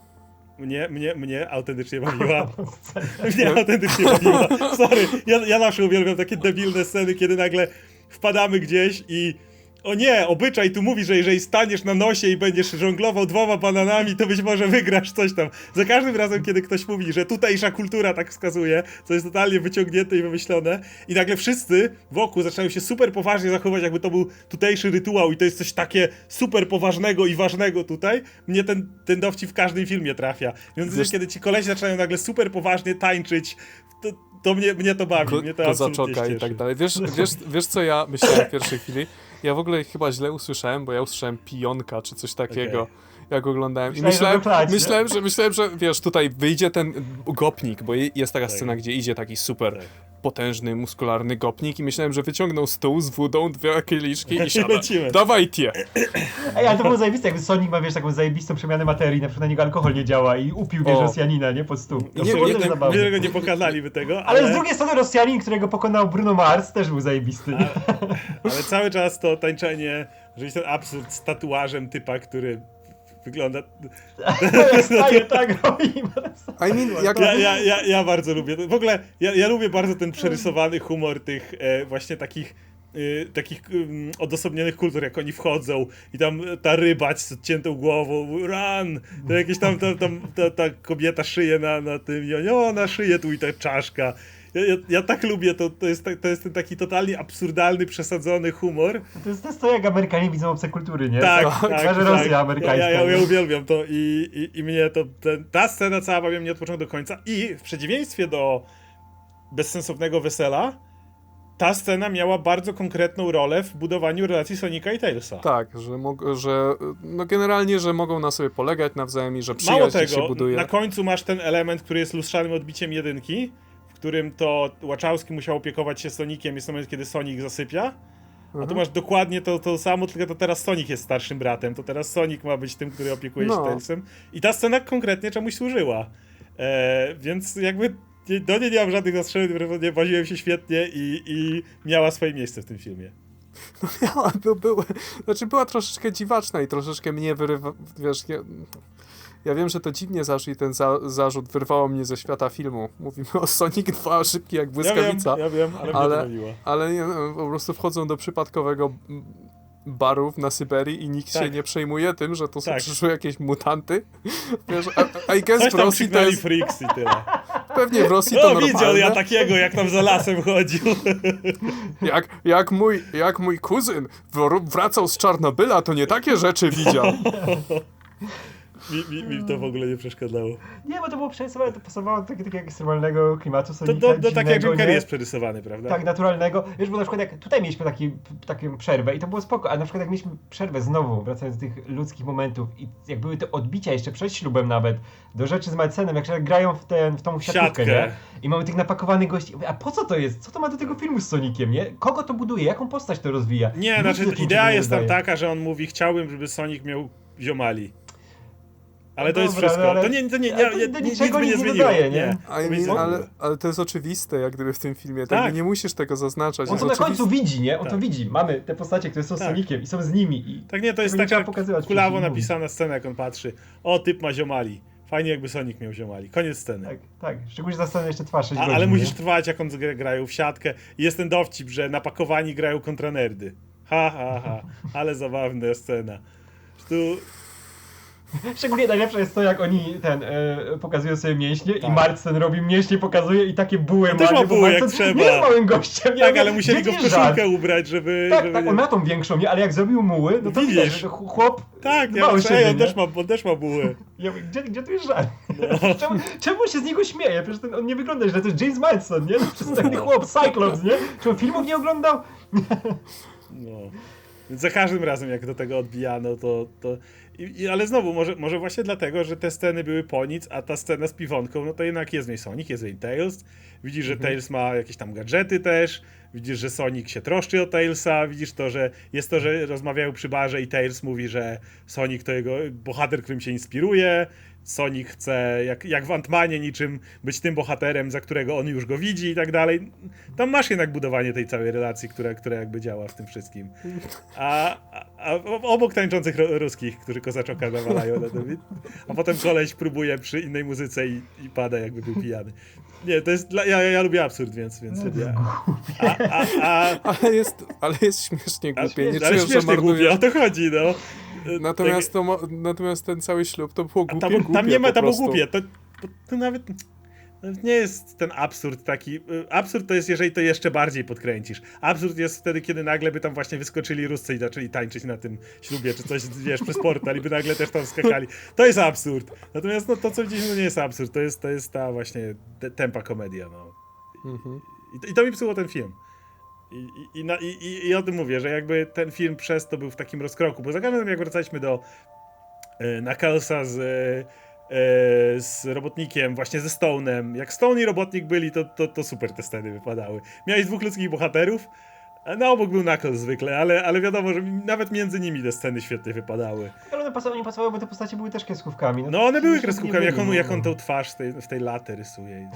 Mnie, mnie, mnie autentycznie bawiła. mnie autentycznie bawiła. Sorry, ja, ja zawsze uwielbiam takie debilne sceny, kiedy nagle wpadamy gdzieś i o nie, obyczaj tu mówi, że jeżeli staniesz na nosie i będziesz żonglował dwoma bananami, to być może wygrasz coś tam. Za każdym razem, kiedy ktoś mówi, że tutejsza kultura tak wskazuje, co jest totalnie wyciągnięte i wymyślone, i nagle wszyscy wokół zaczynają się super poważnie zachowywać, jakby to był tutejszy rytuał i to jest coś takie super poważnego i ważnego tutaj, mnie ten, ten dowcip w każdym filmie trafia. Więc Wiesz- kiedy ci koleś zaczynają nagle super poważnie tańczyć, to, to mnie, mnie to bawi, Ko- mnie to kozaczoka i tak dalej. Wiesz, wiesz, wiesz, co ja myślałem w pierwszej chwili? Ja w ogóle chyba źle usłyszałem, bo ja usłyszałem pionka czy coś takiego. Okej. Jak oglądałem. I Myślałem, myślałem, że nie? myślałem, że myślałem, że wiesz, tutaj wyjdzie ten gopnik, bo je- jest taka Tak. scena, gdzie idzie taki super Tak. potężny, muskularny gopnik i myślałem, że wyciągnął stół z wodą, dwie kieliszki i siada. lecimy. Dawaj tie. Ej, ale to było zajebiste, jakby Sonic ma, wiesz, taką zajebistą przemianę materii, na przykład na niego alkohol nie działa i upił, wiesz, O. Rosjanina, nie, pod stół. To Nie, nie, nie, zabawne. Wiele nie pokazaliby tego, Ale ale, z drugiej strony Rosjanin, którego pokonał Bruno Mars, też był zajebisty. nie? ale cały czas to tańczenie, że jest ten absurd z tatuażem typa, który wygląda... Staje, tak robi. I mean, jak... Ja, ja, ja, ja bardzo lubię. W ogóle ja, ja lubię bardzo ten przerysowany humor tych e, właśnie takich y, takich um, odosobnionych kultur, jak oni wchodzą i tam ta rybać z odciętą głową, run, to jakieś tam, tam, tam ta, ta kobieta szyje na, na tym i oni, o, na szyję tu i ta czaszka. Ja, ja, tak lubię, to, to, jest, to jest ten taki totalnie absurdalny, przesadzony humor. To jest, to jest to, jak Amerykanie widzą obce kultury, nie? Tak, To- tak, tak. Rosja amerykańska. Ja, ja, ja uwielbiam to i, i, i mnie to, ten, ta scena cała bawi mnie od początku do końca i w przeciwieństwie do bezsensownego wesela, ta scena miała bardzo konkretną rolę w budowaniu relacji Sonika i Tailsa. Tak, że, mog- że no generalnie, że mogą na sobie polegać nawzajem i że Mało przyjaźń się tego, buduje. na końcu masz ten element, który jest lustrzanym odbiciem jedynki, którym to Łaczałski musiał opiekować się Sonikiem, jest moment, kiedy Sonic zasypia. A tu Mhm. masz dokładnie to, to samo, tylko to teraz Sonic jest starszym bratem, to teraz Sonic ma być tym, który opiekuje się No. Tailsem. I ta scena konkretnie czemuś służyła. E, więc jakby nie- do niej nie mam żadnych zastrzeżeń, nie bawiłem się świetnie i, i miała swoje miejsce w tym filmie. miała, by, były, znaczy była troszeczkę dziwaczna i troszeczkę mnie wyrywa, wiesz, ja, ja wiem, że to dziwnie zaszło i ten za, zarzut wyrwało mnie ze świata filmu. Mówimy o Sonic 2, szybki jak Ja wiem, błyskawica, ja wiem, ale, Ale- to ale nie, no, po prostu wchodzą do przypadkowego barów na Syberii i nikt się Tak. nie przejmuje tym, że to są Tak. przyszły jakieś mutanty. Wiesz, a- I guess Coś w Rosji to jest, freaks i tyle. pewnie w Rosji to No widział normalne. ja takiego, jak tam za lasem chodził. Jak, jak, mój, jak mój kuzyn wr- wracał z Czarnobyla, to nie takie rzeczy widział. Mi, mi, mi to w ogóle nie przeszkadzało. Nie, bo to było przerysowane, to pasowało do takiego ekstremalnego klimatu To Sonika, do, do tak jak nie? jest przerysowany, prawda? Tak, naturalnego. Wiesz, bo na przykład jak tutaj mieliśmy taki, taką przerwę i to było spoko, a na przykład jak mieliśmy przerwę znowu, wracając do tych ludzkich momentów i jak były te odbicia jeszcze przed ślubem nawet, do rzeczy z Madsenem, jak się grają w, ten, w tą siatkówkę, Siatkę. nie? I mamy tych napakowanych gości. A po co to jest? Co to ma do tego filmu z Sonikiem, nie? Kogo to buduje? Jaką postać to rozwija? Nie, Nic znaczy idea jest tam taka, że on mówi, chciałbym, żeby Sonic miał ziomali. Ale No to jest dobra, wszystko. ale- To nie, to nie, nie, to nic niczego by nie nie zmieniło. dodaje, nie? nie? I To mean, ale, ale to jest oczywiste, jak gdyby w tym filmie. Tak. Tak. Nie musisz tego zaznaczać. On to na końcu widzi, nie? On to Tak. widzi. Mamy te postacie, które są z Tak. Sonikiem i są z nimi. I Tak nie, to jest taka kulawo napisana scena, jak on patrzy. O, typ ma ziomali. Fajnie jakby Sonic miał ziomali. Koniec sceny. tak, tak. Szczególnie zastanę jeszcze twarz 6 A, godzin, ale nie? musisz trwać, jak on gra- grają w siatkę. I jest ten dowcip, że napakowani grają kontra nerdy. Ha, ha, ha. Ale zabawna scena. Tu Szczególnie najlepsze jest to, jak oni ten e, pokazują sobie mięśnie Tak. i Marcen robi mięśnie, pokazuje i takie buły też ma buły, jak trzeba. Nie jest małym gościem. nie? tak, ale musieli go w jest koszulkę ubrać, żeby... Tak, żeby tak, nie- on ma tą większą, nie? Ale jak zrobił muły, no to Widzisz. widać, że ch- chłop Tak, ja, ej, on, też ma, on też ma buły. Ja mówię, gdzie, gdzie tu jest żart? No. czemu, czemu się z niego śmieje? Przecież ten, on nie wygląda źle, to jest James Madsen, nie? No, Przystojny chłop, Cyclops, nie? Czy on filmów nie oglądał? No. Więc za każdym razem, jak do tego odbijano, to. to i, i, ale znowu, może, może właśnie dlatego, że te sceny były po nic, a ta scena z piwonką, no to jednak jest w niej Sonic, jest w niej Tails. Widzisz, że Tails ma jakieś tam gadżety też. Widzisz, że Sonic się troszczy o Tailsa. Widzisz to, że jest to, że rozmawiają przy barze i Tails mówi, że Sonic to jego bohater, którym się inspiruje. Sonic chce, jak, jak w Antmanie niczym, być tym bohaterem, za którego on już go widzi i tak dalej. Tam masz jednak budowanie tej całej relacji, która, która jakby działa w tym wszystkim. A, a, a obok tańczących ro, ruskich, którzy kozaczoka nawalają a potem koleś próbuje przy innej muzyce i, i pada jakby był pijany. Nie, to jest dla, ja, ja, ja lubię absurd, więc, więc No, to ja, a, a, a, Ale jest, ale jest śmiesznie głupie. Nie ale że śmiesznie głupie, o to chodzi, no. Natomiast, to, mo- natomiast ten cały ślub to było A głupie, tam, głupie tam nie ma, tam było głupie. To, to, to nawet nie jest ten absurd taki. y, Absurd to jest, jeżeli to jeszcze bardziej podkręcisz. Absurd jest wtedy, kiedy nagle by tam właśnie wyskoczyli Ruscy i zaczęli tańczyć na tym ślubie, czy coś, wiesz, przez portal i by nagle też tam skakali. To jest absurd. Natomiast no, to, co widzieliśmy, to nie jest absurd. To jest, to jest ta właśnie te, tempa komedia, no. Mhm. I, I to mi psuło ten film. I, i, na, i, o tym mówię, że jakby ten film przez to był w takim rozkroku, bo za każdym razem jak wracaliśmy do e, Knucklesa z, e, e, z robotnikiem, właśnie ze Stone'em, jak Stone i robotnik byli, to, to, to super te sceny wypadały. Miałeś dwóch ludzkich bohaterów, na obok był Knuckles zwykle, ale, ale wiadomo, że nawet między nimi te sceny świetnie wypadały. Ale one pasowały, nie pasowały, bo te postacie były też kreskówkami. No one były kreskówkami, jak on, byli, jak no. on tą twarz w tej, w tej latę rysuje.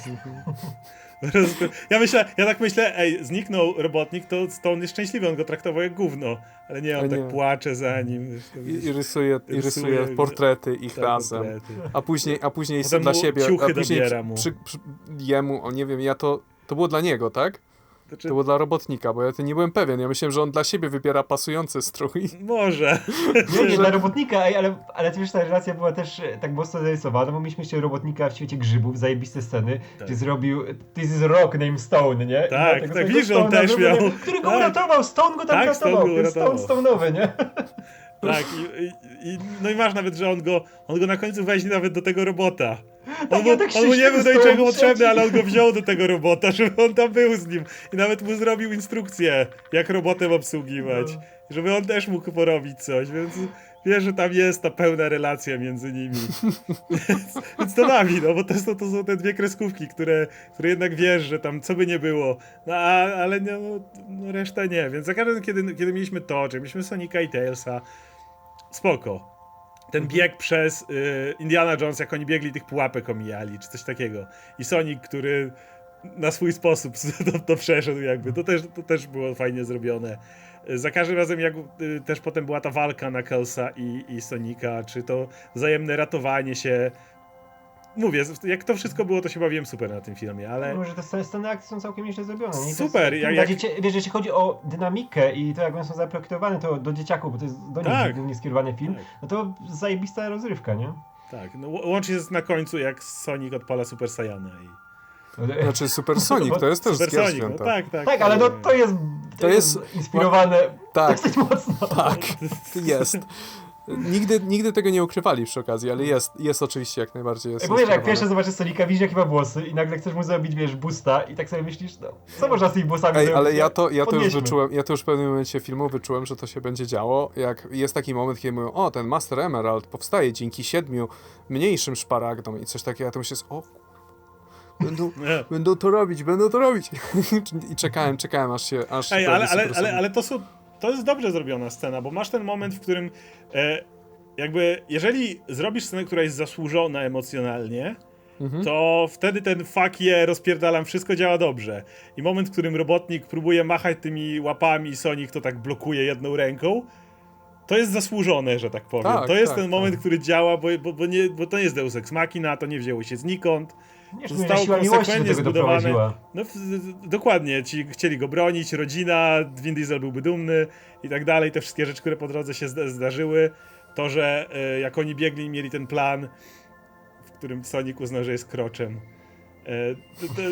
prostu- Ja myślę, ja tak myślę, ej, zniknął robotnik, to Stone jest szczęśliwy, on go traktował jak gówno. Ale nie, on tak nie. płacze za nim. I, i, rysuje, I rysuje Rysuje- portrety ich Tak, razem. portrety. A później, a później Potem dla siebie. a później mu. Przy, przy, jemu, o nie wiem, ja to. To było dla niego, tak? Znaczy, To było dla robotnika, bo ja to nie byłem pewien. Ja myślałem, że on dla siebie wybiera pasujący strój. Może. Nie, nie, dla robotnika, ej, ale, ale ty wiesz, ta relacja była też e, tak mocno zarysowana, bo mieliśmy jeszcze robotnika w świecie grzybów, zajebiste sceny, Tak. gdzie zrobił This is rock named Stone, nie? Tak, tak, swojego widzisz, że on też miał. nie? Który go Tak. uratował, Stone go tam Tak, Stone uratował, Stone uratował. Stone'owy, nie? Tak, i, i, i, no i masz nawet, że on go, on go na końcu weźmie nawet do tego robota. On, Tak, mu, ja tak on mu nie był do niczego potrzebny, ale on go wziął do tego robota, żeby on tam był z nim. I nawet mu zrobił instrukcję, jak robotem obsługiwać. No. Żeby on też mógł porobić coś, więc wiesz, że tam jest ta pełna relacja między nimi. więc, więc to bawi, no bo to, są- to są te dwie kreskówki, które, które jednak wiesz, że tam co by nie było. No a, ale no, no reszta nie, więc za każdym kiedy, kiedy mieliśmy to, czy mieliśmy Sonika i Tailsa, spoko. Ten bieg przez y, Indiana Jones, jak oni biegli, tych pułapek omijali, czy coś takiego. I Sonic, który na swój sposób to, to przeszedł jakby. To też, to też było fajnie zrobione. Za każdym razem, jak y, też potem była ta walka na Kelsa i, i Sonika, czy to wzajemne ratowanie się. Mówię, jak to wszystko było, to się bawiłem super na tym filmie, ale... Może te sceny- akcji są całkiem nieźle zrobione. nie? Super, Jest, jak- Dziecię, wiesz, jeśli chodzi o dynamikę i to, jak one są zaprojektowane, to do dzieciaków, bo to jest do nich Tak. głównie skierowany film, Tak. no to zajebista rozrywka, nie? Tak, no, łącznie jest na końcu, jak Sonic odpala Super Saiyana i... Znaczy Super Sonic, to jest też Super Super Sonic, no tak, tak. Tak, ale no to jest, to To jest, jest- inspirowane Tak, dosyć mocno. tak, jest. Nigdy, nigdy tego nie ukrywali przy okazji, ale jest, jest oczywiście jak najbardziej jest Jak mówisz, jak pierwsze zobaczysz Sonika, widzisz jakie ma włosy i nagle chcesz mu zrobić, wiesz, busta i tak sobie myślisz, no, co można z tymi włosami Ej, zrobić? ale ja to, ja to już wyczułem, ja to już w pewnym momencie filmu wyczułem, że to się będzie działo. Jak jest taki moment, kiedy mówią, o, ten Master Emerald powstaje dzięki siedmiu mniejszym szparagdom i coś takiego, ja to myślę, o, będą, będą to robić, będą to robić. I czekałem, czekałem, aż się, aż Ej, ale, ale, ale, ale to, są, to jest dobrze zrobiona scena, bo masz ten moment, w którym e, jakby, jeżeli zrobisz scenę, która jest zasłużona emocjonalnie, Mhm. to wtedy ten fuck je, rozpierdalam, wszystko działa dobrze. I moment, w którym robotnik próbuje machać tymi łapami i Sonic to tak blokuje jedną ręką, to jest zasłużone, że tak powiem. Tak, to jest tak, ten moment, tak. który działa, bo, bo, bo, nie, bo to nie jest Deus Ex Machina, to nie wzięło się znikąd. Nie, że zostało siła miłości do konsekwentnie tego zbudowane. doprowadziła. No dokładnie, ci chcieli go bronić, rodzina, Vin Diesel byłby dumny i tak dalej, te wszystkie rzeczy, które po drodze się zda- zdarzyły. To, że e, jak oni biegli, mieli ten plan, w którym Sonic uznał, że jest kroczem. E, to, to,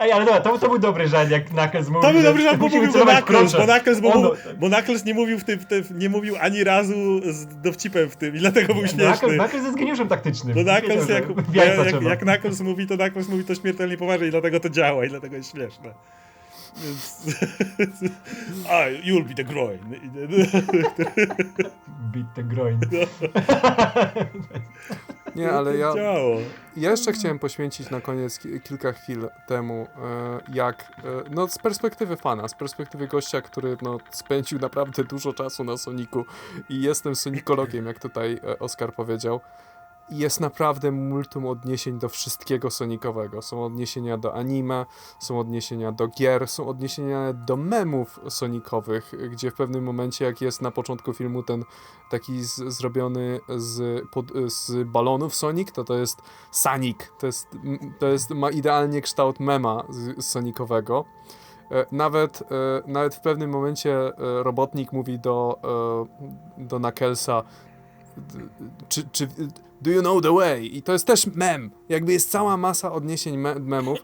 Ej, ale dobra, to, to był dobry żart, jak Knuckles mówił, to był dobry żart, bo mówił bo Knuckles, bo. Knuckles, bo, bo Knuckles nie mówił w tym, w tym, nie mówił ani razu z dowcipem w tym i dlatego był Knuckles, śmieszny. Knuckles jest geniuszem taktycznym. Bo Knuckles, jak, jak, trzeba. jak Knuckles mówi, to Knuckles mówi to śmiertelnie poważnie i dlatego to działa i dlatego jest śmieszne. Więc... A, you'll be the groin. Beat the groin. Nie, ale ja, ja jeszcze chciałem poświęcić na koniec ki- kilka chwil temu, e, jak, e, no z perspektywy fana, z perspektywy gościa, który no, spędził naprawdę dużo czasu na Soniku i jestem sonikologiem, jak tutaj e, Oskar powiedział. Jest naprawdę multum odniesień do wszystkiego sonikowego. Są odniesienia do anime, są odniesienia do gier, są odniesienia do memów sonikowych, gdzie w pewnym momencie, jak jest na początku filmu ten taki z, zrobiony z, pod, z balonów Sonic, to to jest Sonic. To jest, to jest, ma idealnie kształt mema z, z sonikowego. E, Nawet, e, nawet w pewnym momencie e, robotnik mówi do, do d- czy, czy do you know the way? I to jest też mem. Jakby jest cała masa odniesień me memów.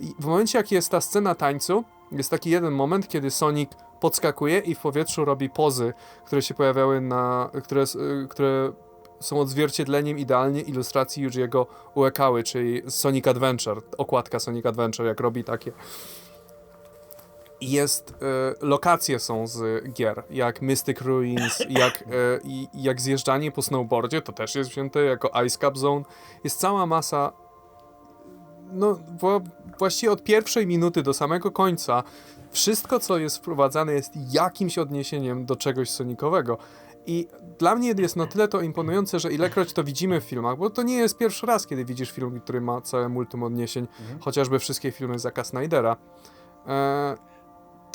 I w momencie, jak jest ta scena tańcu, jest taki jeden moment, kiedy Sonic podskakuje i w powietrzu robi pozy, które się pojawiały na... które, y, które są odzwierciedleniem idealnie ilustracji już jego Uekały, czyli Sonic Adventure, okładka Sonic Adventure, jak robi takie. Jest, e, lokacje są z gier, jak Mystic Ruins, jak, e, jak zjeżdżanie po snowboardzie, to też jest wzięte jako Ice Cap Zone. Jest cała masa, no bo właściwie od pierwszej minuty do samego końca wszystko, co jest wprowadzane jest jakimś odniesieniem do czegoś sonikowego. I dla mnie jest na tyle to imponujące, że ilekroć to widzimy w filmach, bo to nie jest pierwszy raz, kiedy widzisz film, który ma całe multum odniesień, Mhm. chociażby wszystkie filmy Zaka Snydera, e,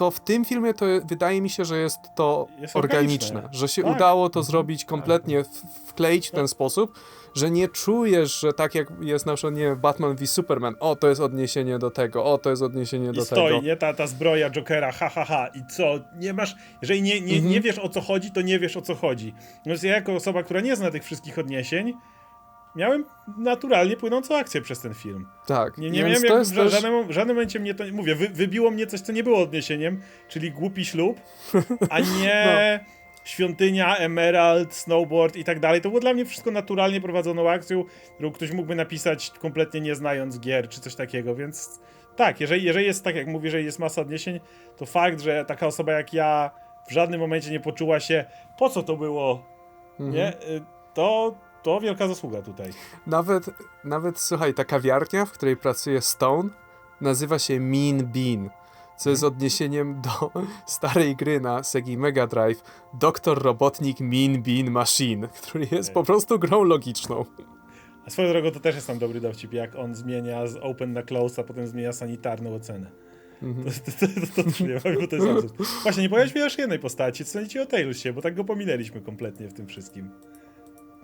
to w tym filmie to wydaje mi się, że jest to Jest organiczne, organiczne. że się Tak. udało to zrobić kompletnie, w, wkleić w ten sposób, że nie czujesz, że tak jak jest na przykład, nie wiem, Batman v Superman, o, to jest odniesienie do tego, o, to jest odniesienie I do stoi, tego. nie? Ta, ta zbroja Jokera, ha, ha, ha. I co? Nie masz... Jeżeli nie, nie, Mhm. nie wiesz o co chodzi, to nie wiesz o co chodzi. Więc ja jako osoba, która nie zna tych wszystkich odniesień, miałem naturalnie płynącą akcję przez ten film. Tak, Nie, nie miałem jak, jest w, też... żadnym, żadnym momencie mnie to, mówię, wy, wybiło mnie coś, co nie było odniesieniem, czyli głupi ślub, a nie No. świątynia, emerald, snowboard i tak dalej. To było dla mnie wszystko naturalnie prowadzoną akcją, którą ktoś mógłby napisać kompletnie nie znając gier, czy coś takiego, więc tak, jeżeli, jeżeli jest tak, jak mówię, że jest masa odniesień, to fakt, że taka osoba jak ja w żadnym momencie nie poczuła się, po co to było, Mhm. nie? Y, To, to wielka zasługa tutaj. Nawet, nawet, słuchaj, ta kawiarnia, w której pracuje Stone, nazywa się Mean Bean, co jest odniesieniem do starej gry na Segi Mega Drive Doktor Robotnik Mean Bean Machine, który jest po prostu grą logiczną. A swoją drogą to też jest tam dobry dowcip, jak on zmienia z open na close, a potem zmienia sanitarną ocenę. Mhm. To, to, to, to, to nie wiem, bo to jest absurd. Właśnie, nie mi jeszcze jednej postaci, co ci o Tailsie, bo tak go pominęliśmy kompletnie w tym wszystkim.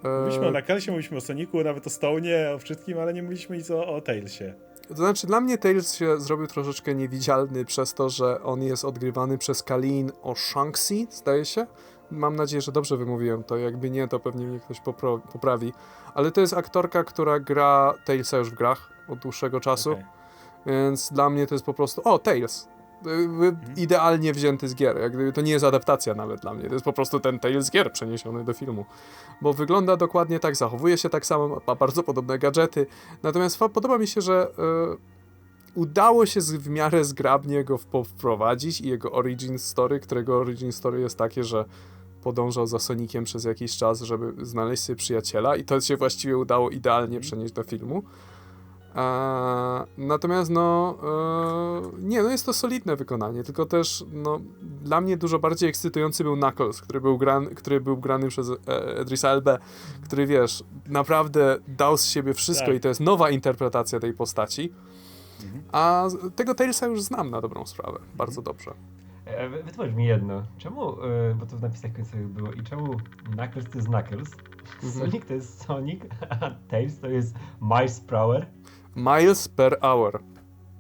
Mówiliśmy o E, Nakalsie, mówiliśmy o Sonicu, nawet o Stone'ie, o wszystkim, ale nie mówiliśmy nic o, o Tailsie. to znaczy, dla mnie Tails się zrobił troszeczkę niewidzialny przez to, że on jest odgrywany przez Kalin O'Shanksy, zdaje się. Mam nadzieję, że dobrze wymówiłem to. Jakby nie, to pewnie mnie ktoś poprawi. Ale to jest aktorka, która gra Tailsa już w grach od dłuższego czasu. Okej. Więc dla mnie to jest po prostu, o, Tails. Jakby Idealnie wzięty z gier. Jak gdyby to nie jest adaptacja nawet dla mnie. To jest po prostu ten Tails z gier przeniesiony do filmu. Bo wygląda dokładnie tak, zachowuje się tak samo, ma bardzo podobne gadżety. Natomiast podoba mi się, że e, udało się z, w miarę zgrabnie go wprowadzić i jego origin story, którego origin story jest takie, że podążał za Soniciem przez jakiś czas, żeby znaleźć sobie przyjaciela i to się właściwie udało idealnie przenieść do filmu. A, natomiast no e, nie, no jest to solidne wykonanie, tylko też no dla mnie dużo bardziej ekscytujący był Knuckles, który był, gran, który był grany przez e, Idrisa Elbę, który wiesz, naprawdę dał z siebie wszystko Tak. i to jest nowa interpretacja tej postaci. A z- tego Tailsa już znam na dobrą sprawę, bardzo dobrze. E, wy- Wytłumacz mi jedno. Czemu, e, bo to w napisach końcowych było, i czemu Knuckles to jest Knuckles, Mhm. Sonic to jest Sonic, a Tails to jest Miles Prower? Miles per hour.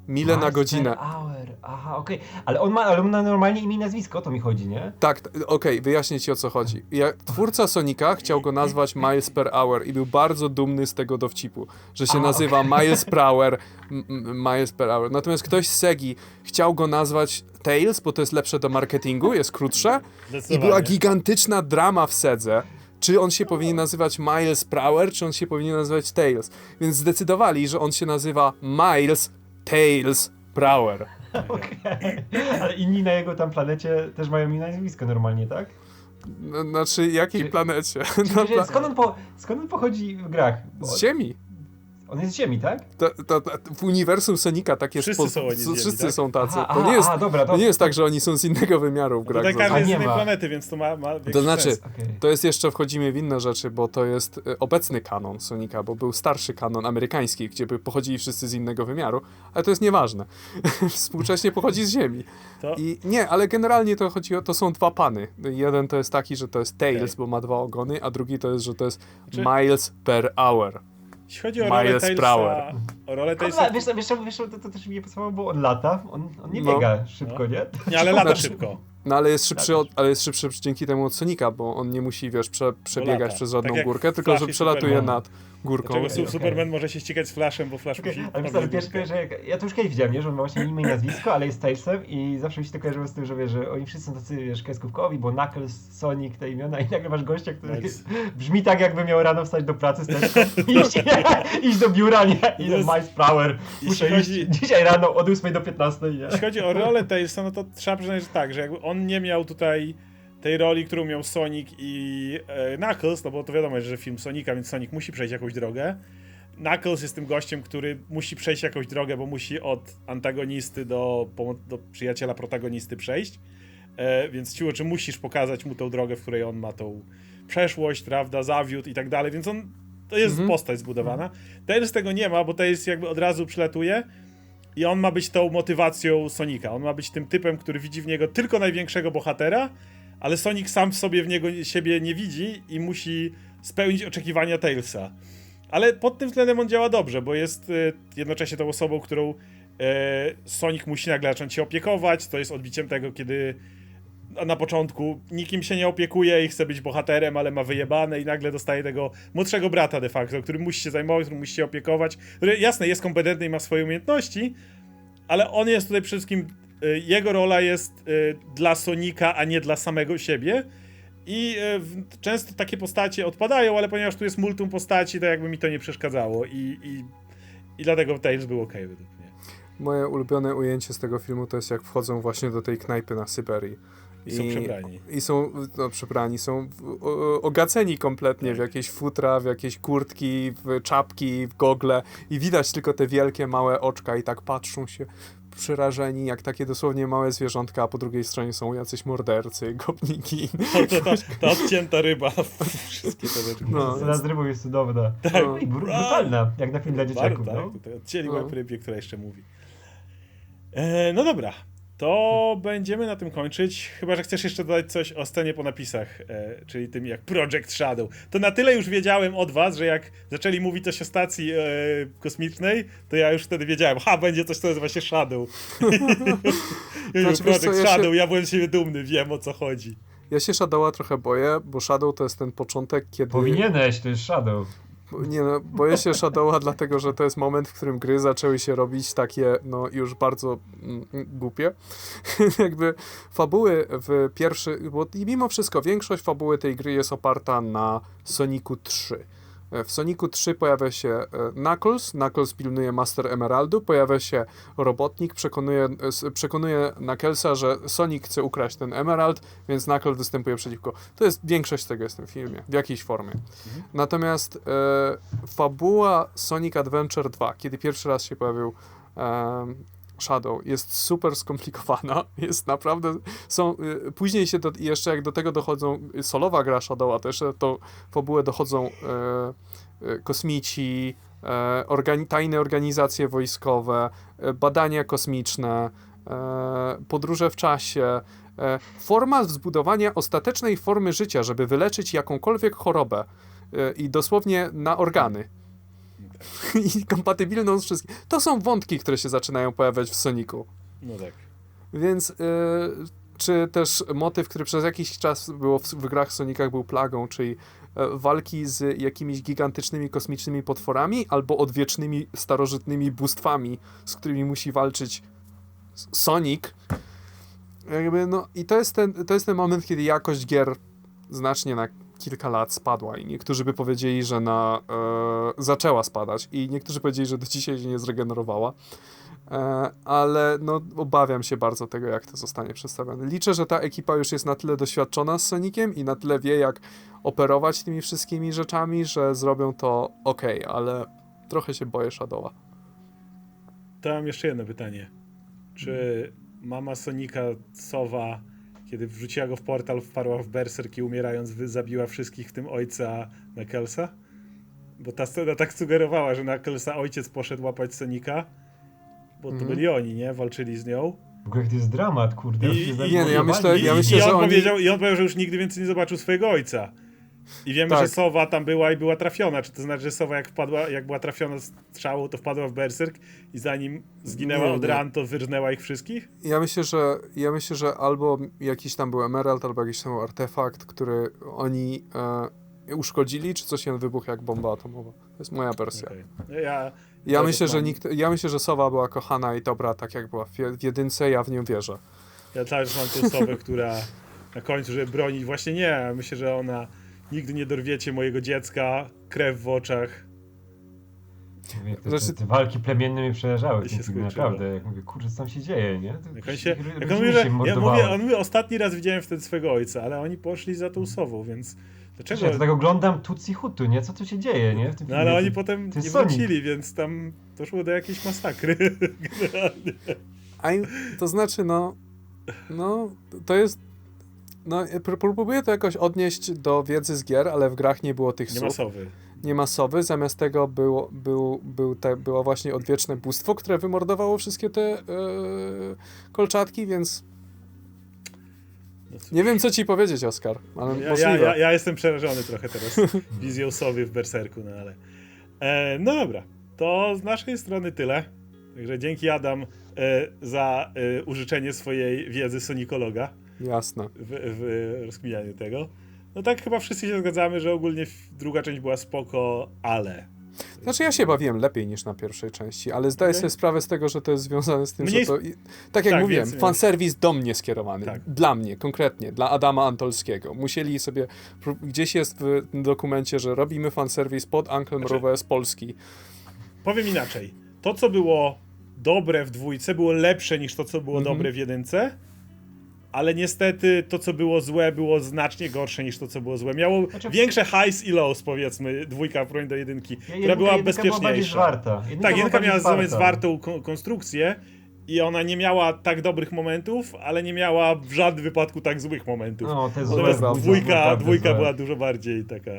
Mile na godzinę. per hour. Aha, okej. Ale on ma, ale on ma normalnie imię i nazwisko, o to mi chodzi, nie? Tak, okej, wyjaśnię ci o co chodzi. Ja, twórca Sonika chciał go nazwać Miles per hour i był bardzo dumny z tego dowcipu, że się A, nazywa Miles per hour, Miles per hour. Natomiast ktoś z Segi chciał go nazwać Tails, bo to jest lepsze do marketingu, jest krótsze i była gigantyczna drama w Sedze. Czy on się powinien nazywać Miles Prower, czy on się powinien nazywać Tails? Więc zdecydowali, że on się nazywa Miles Tails Prower. Okej. Ale inni na jego tam planecie też mają imię nazwisko normalnie, tak? Znaczy, jakiej planecie? Czyli, pla- skąd, on po, skąd on pochodzi w grach? Bo- z Ziemi. On jest z Ziemi, tak? To, to, to, w uniwersum Sonika tak jest. Wszyscy są oni z Ziemi, wszyscy tak? są tacy. Aha, to, nie aha, jest, aha, dobra, to nie jest tak, że oni są z innego wymiaru w grach. Tutaj każdy A jest z innej planety, więc to ma, ma większy To znaczy. Okej. To jest jeszcze, wchodzimy w inne rzeczy, bo to jest y, obecny kanon Sonika, bo był starszy kanon amerykański, gdzie by pochodzili wszyscy z innego wymiaru, ale to jest nieważne. Współcześnie pochodzi z Ziemi. To- I nie, ale generalnie to chodzi o, to są dwa pany. Jeden to jest taki, że to jest Tails, Okej. bo ma dwa ogony, a drugi to jest, że to jest Czy- miles per hour. Jeśli chodzi o rolę Miles Tailsa, Prower. o rolę Ale Tailsa, wiesz, co, wiesz, co, wiesz, co, to, to też mi nie pasowało, bo on lata, on, on nie No. biega szybko, nie? nie, ale lata Znaczy- szybko. No ale jest szybszy, Tak. od, ale jest szybszy dzięki temu od Sonika, bo on nie musi, wiesz, prze, przebiegać lata. przez Tak żadną jak górkę, tylko Flash że i przelatuje Superman. nad górką. Dlaczego okej. Superman może się ścigać z Flashem, bo Flash Okej, musi... ale wiesz, ale pierwszy jak, ja to już kiedyś widziałem, nie? że on ma właśnie imię i nazwisko, ale jest Tailsem i zawsze mi się to kojarzyło z tym, że wiesz, że oni wszyscy są tacy, wiesz, kreskówkowi, bo Knuckles, Sonic, te imiona i nagle masz gościa, który Nice. brzmi tak, jakby miał rano wstać do pracy i iść, iść do biura, nie? I jest- Miles Prower, muszę chodzi- iść dzisiaj rano od 8 do 15, nie? Jeśli chodzi o rolę Tailsa, no to trzeba przyznać, że tak, że jakby on nie miał tutaj tej roli, którą miał Sonic i e, Knuckles, no bo to wiadomo, że film Sonika, więc Sonic musi przejść jakąś drogę. Knuckles jest tym gościem, który musi przejść jakąś drogę, bo musi od antagonisty do, do przyjaciela protagonisty przejść. E, więc siłą czy musisz pokazać mu tą drogę, w której on ma tą przeszłość, prawda, zawiódł i tak dalej, więc on to jest Mhm. postać zbudowana. Tails tego nie ma, bo Tails jakby od razu przylatuje i on ma być tą motywacją Sonika. On ma być tym typem, który widzi w niego tylko największego bohatera, ale Sonic sam w sobie w niego siebie nie widzi i musi spełnić oczekiwania Tailsa. Ale pod tym względem on działa dobrze, bo jest e, jednocześnie tą osobą, którą e, Sonic musi nagle zacząć się opiekować. To jest odbiciem tego, kiedy na- początku nikim się nie opiekuje i chce być bohaterem, ale ma wyjebane i nagle dostaje tego młodszego brata de facto, który musi się zajmować, który musi się opiekować, który jasne jest kompetentny i ma swoje umiejętności, ale on jest tutaj przede wszystkim, jego rola jest y, dla Sonika, a nie dla samego siebie. I y, często takie postacie odpadają, ale ponieważ tu jest multum postaci, to jakby mi to nie przeszkadzało i, i, i dlatego Tails był ok według mnie. Moje ulubione ujęcie z tego filmu to jest jak wchodzą właśnie do tej knajpy na Syberii. I są przebrani. I są, no przebrani, są ogaceni kompletnie w Tak. jakieś futra, w jakieś kurtki, w czapki, w gogle i widać tylko te wielkie, małe oczka i tak patrzą się przerażeni, jak takie dosłownie małe zwierzątka, a po drugiej stronie są jacyś mordercy, gopniki. To, to, to, ta odcięta ryba, wszystkie te rzeczy. No. Scena z rybą jest cudowna. No. I br- brutalna, jak na film dla dzieciaków, Bardzo, no. tak, tutaj odcięli No. rybie, która jeszcze mówi. E, no dobra, to będziemy na tym kończyć. Chyba, że chcesz jeszcze dodać coś o scenie po napisach, e, czyli tym jak Project Shadow. To na tyle już wiedziałem od was, że jak zaczęli mówić coś o stacji e, kosmicznej, to ja już wtedy wiedziałem, ha, będzie coś, co nazywa się Shadow. Znaczy, Project co, ja się- Shadow, ja byłem z siebie dumny, wiem o co chodzi. Ja się Shadowa trochę boję, bo Shadow to jest ten początek, kiedy... Powinieneś, to jest Shadow. Nie no, boję się Shadowa dlatego, że to jest moment, w którym gry zaczęły się robić takie, no już bardzo mm, głupie. Jakby fabuły w pierwszy, bo i mimo wszystko większość fabuły tej gry jest oparta na Sonicu 3. E, W Sonicu 3 pojawia się e, Knuckles, Knuckles pilnuje Master Emeraldu, pojawia się robotnik, przekonuje, e, przekonuje Knucklesa, że Sonic chce ukraść ten Emerald, więc Knuckles występuje przeciwko. To jest większość tego jest w tym filmie, w jakiejś formie. Natomiast e, fabuła Sonic Adventure 2, kiedy pierwszy raz się pojawił em, Shadow, jest super skomplikowana. Jest naprawdę. Są, y, później się do, jeszcze jak do tego dochodzą y, solowa gra Shadowa, to jeszcze tą fabułę dochodzą e, e, kosmici, e, organi tajne organizacje wojskowe, e, badania kosmiczne, e, podróże w czasie. E, forma zbudowania ostatecznej formy życia, żeby wyleczyć jakąkolwiek chorobę e, i dosłownie na organy. I kompatybilną z wszystkim. To są wątki, które się zaczynają pojawiać w Sonicu. No tak. Więc y, czy też motyw, który przez jakiś czas było w, w grach Sonicach był plagą, czyli e, walki z jakimiś gigantycznymi kosmicznymi potworami albo odwiecznymi starożytnymi bóstwami, z którymi musi walczyć Sonic. Jakby, no, I to jest, ten, to jest ten moment, kiedy jakość gier znacznie na kilka lat spadła i niektórzy by powiedzieli, że na, e, zaczęła spadać i niektórzy powiedzieli, że do dzisiaj się nie zregenerowała. E, ale no, obawiam się bardzo tego, jak to zostanie przedstawione. Liczę, że ta ekipa już jest na tyle doświadczona z Soniciem i na tyle wie, jak operować tymi wszystkimi rzeczami, że zrobią to ok, ale trochę się boję Shadowa. To mam jeszcze jedno pytanie. Czy mama Sonika, Sowa, kiedy wrzuciła go w portal, wparła w berserk i umierając wy- zabiła wszystkich, w tym ojca Knucklesa? Bo ta scena tak sugerowała, że Knucklesa ojciec poszedł łapać Sonika, bo to Mhm. byli oni, nie? Walczyli z nią. W ogóle to jest dramat, kurde. I- oni się i- nie, no ja myślę- I, ja myślę, i, on że oni- powiedział, I on powiedział, że już nigdy więcej nie zobaczył swojego ojca. I wiemy, Tak. że Sowa tam była i była trafiona. Czy to znaczy, że Sowa jak wpadła, jak była trafiona strzałą, to wpadła w berserk i zanim zginęła Nie, od nie. ran, to wyrżnęła ich wszystkich? Ja myślę, że ja myślę, że albo jakiś tam był emerald, albo jakiś tam był artefakt, który oni e, uszkodzili, czy coś jeden wybuchł jak bomba atomowa. To jest moja wersja. Okej. No Ja, Ja myślę, że mam. nikt, ja myślę, że Sowa była kochana i dobra, tak jak była w, w jedynce, ja w nią wierzę. ja też mam tą Sowę, która na końcu, żeby bronić, właśnie nie. Myślę, że ona nigdy nie dorwiecie mojego dziecka, krew w oczach. Mówię, Te, Znaczy- te, te walki plemienne mnie przerażały I się naprawdę. Jak mówię, kurczę, co tam się dzieje, nie? To Jak on się, jak on mówi, że, się ja mówię, on mówi, ostatni raz widziałem wtedy swojego ojca, ale oni poszli za tą Sową, więc dlaczego? Ja to tak oglądam Tutsi Hutu, nie? Co tu się dzieje, nie? W tym No ale oni potem nie Sonic. wrócili, więc tam doszło do jakiejś masakry. To znaczy, no, no, to jest, no, pró- próbuję to jakoś odnieść do wiedzy z gier, ale w grach nie było tych słów, Sowy. nie ma sowy, zamiast tego było, był, był te, było właśnie odwieczne bóstwo, które wymordowało wszystkie te e, kolczatki, więc No nie wiem, co ci powiedzieć, Oskar, ale Ja, ja, możliwe. ja, ja jestem przerażony trochę teraz wizją Sowy w Berserku, no ale... E, no dobra, to z naszej strony tyle. Także dzięki Adam e, za e, użyczenie swojej wiedzy sonikologa Jasne. w, w rozkminianiu tego. No tak chyba wszyscy się zgadzamy, że ogólnie druga część była spoko, ale... Znaczy ja się bawiłem lepiej niż na pierwszej części, ale zdaję Okej. sobie sprawę z tego, że to jest związane z tym, Mniej że to... Tak jak Tak, mówiłem, więc- fanserwis do mnie skierowany. Tak. Dla mnie, konkretnie, dla Adama Antolskiego. Musieli sobie... Gdzieś jest w dokumencie, że robimy fanserwis pod Uncle Znaczy- Mrówę z Polski. Powiem inaczej. To, co było dobre w dwójce, było lepsze niż to, co było Mhm. dobre w jedynce. Ale niestety to, co było złe, było znacznie gorsze niż to, co było złe. Miało Znaczy- większe highs i lows, powiedzmy, dwójka porównaniu do jedynki, Ja- która jedynka- była jedynka była bezpieczniejsza. zwarta. Jedynka tak, była jedynka miała zwarta. zwartą kon- konstrukcję i ona nie miała tak dobrych momentów, ale nie miała w żadnym wypadku tak złych momentów. No, te złe Natomiast dwójka, dwójka złe. była dużo bardziej taka...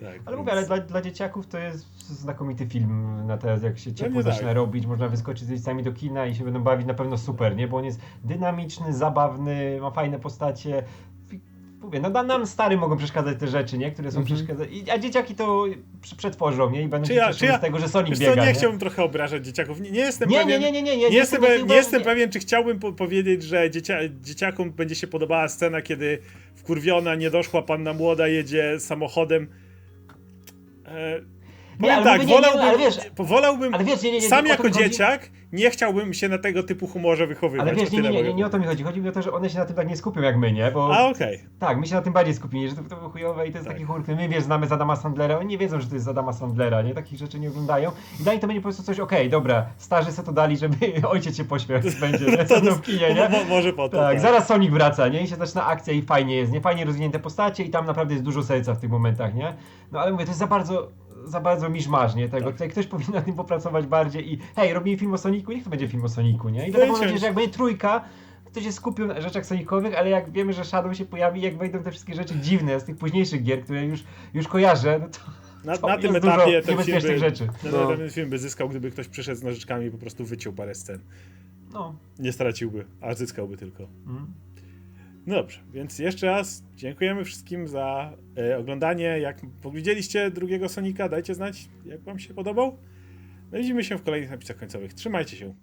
Tak, Ale więc- mówię, ale dla, dla dzieciaków to jest znakomity film na teraz, jak się ciepło tak. zaczyna robić, można wyskoczyć z rodzicami do kina i się będą bawić na pewno super, nie? Bo on jest dynamiczny, zabawny, ma fajne postacie. Mówię, no nam stary mogą przeszkadzać te rzeczy, nie? Które są Mhm. przeszkadzać. I- A dzieciaki to prze- przetworzą, nie? I będą Czy się ja- czy ja- z tego, że Sonic biega, co, nie nie? chciałbym trochę obrażać dzieciaków. Nie, nie jestem Nie, pewien... nie, nie, nie, nie, nie, Nie jestem, nie, pewien, nie nie, jestem nie. pewien, czy chciałbym po powiedzieć, że dziecia, dzieciakom będzie się podobała scena, kiedy wkurwiona, niedoszła panna młoda jedzie samochodem. E, powiem tak, nie, nie, wolałbym, ale wiesz- wolałbym Ale wiesz, nie, nie, nie, sam jako mi chodzi. dzieciak, nie chciałbym się na tego typu humorze wychowywać. Ale wiesz, nie, nie, nie, nie, o to mi chodzi. Chodzi mi o to, że one się na tym tak nie skupią jak my, nie? Bo A okej. Tak, my się na tym bardziej skupili, że to, to było chujowe i to jest Tak. taki chór, który my wiesz, znamy z Adama Sandlera, oni nie wiedzą, że to jest z Adama Sandlera, nie? Takich rzeczy nie oglądają. I nich to będzie po prostu coś, okej, dobra, starzy se to dali, żeby ojciec się pośmiał, będzie, nie? To To w kinie, nie? Mo, mo, może po to. Tak, zaraz Sonic wraca, nie? I się zaczyna akcja i fajnie jest, nie? Fajnie rozwinięte postacie i tam naprawdę jest dużo serca w tych momentach, nie? No ale mówię, to jest za bardzo, za bardzo miszmasz, nie? Tego, Tak. tutaj ktoś powinien na tym popracować bardziej i hej, robimy film o Soniku, niech to będzie film o Soniku, nie? I dlatego mam nadzieję, że jak będzie trójka, to się skupią na rzeczach sonikowych, ale jak wiemy, że Shadow się pojawi, jak wejdą te wszystkie rzeczy dziwne z tych późniejszych gier, które już, już kojarzę, no to, Na, na tym etapie ten film, by, rzeczy. na, No. ten film by zyskał, gdyby ktoś przyszedł z nożyczkami i po prostu wyciął parę scen. No. Nie straciłby, a zyskałby tylko. Mm. No dobrze, więc jeszcze raz dziękujemy wszystkim za e, oglądanie. Jak widzieliście drugiego Sonika, dajcie znać, jak wam się podobał. No widzimy się w kolejnych napisach końcowych. Trzymajcie się.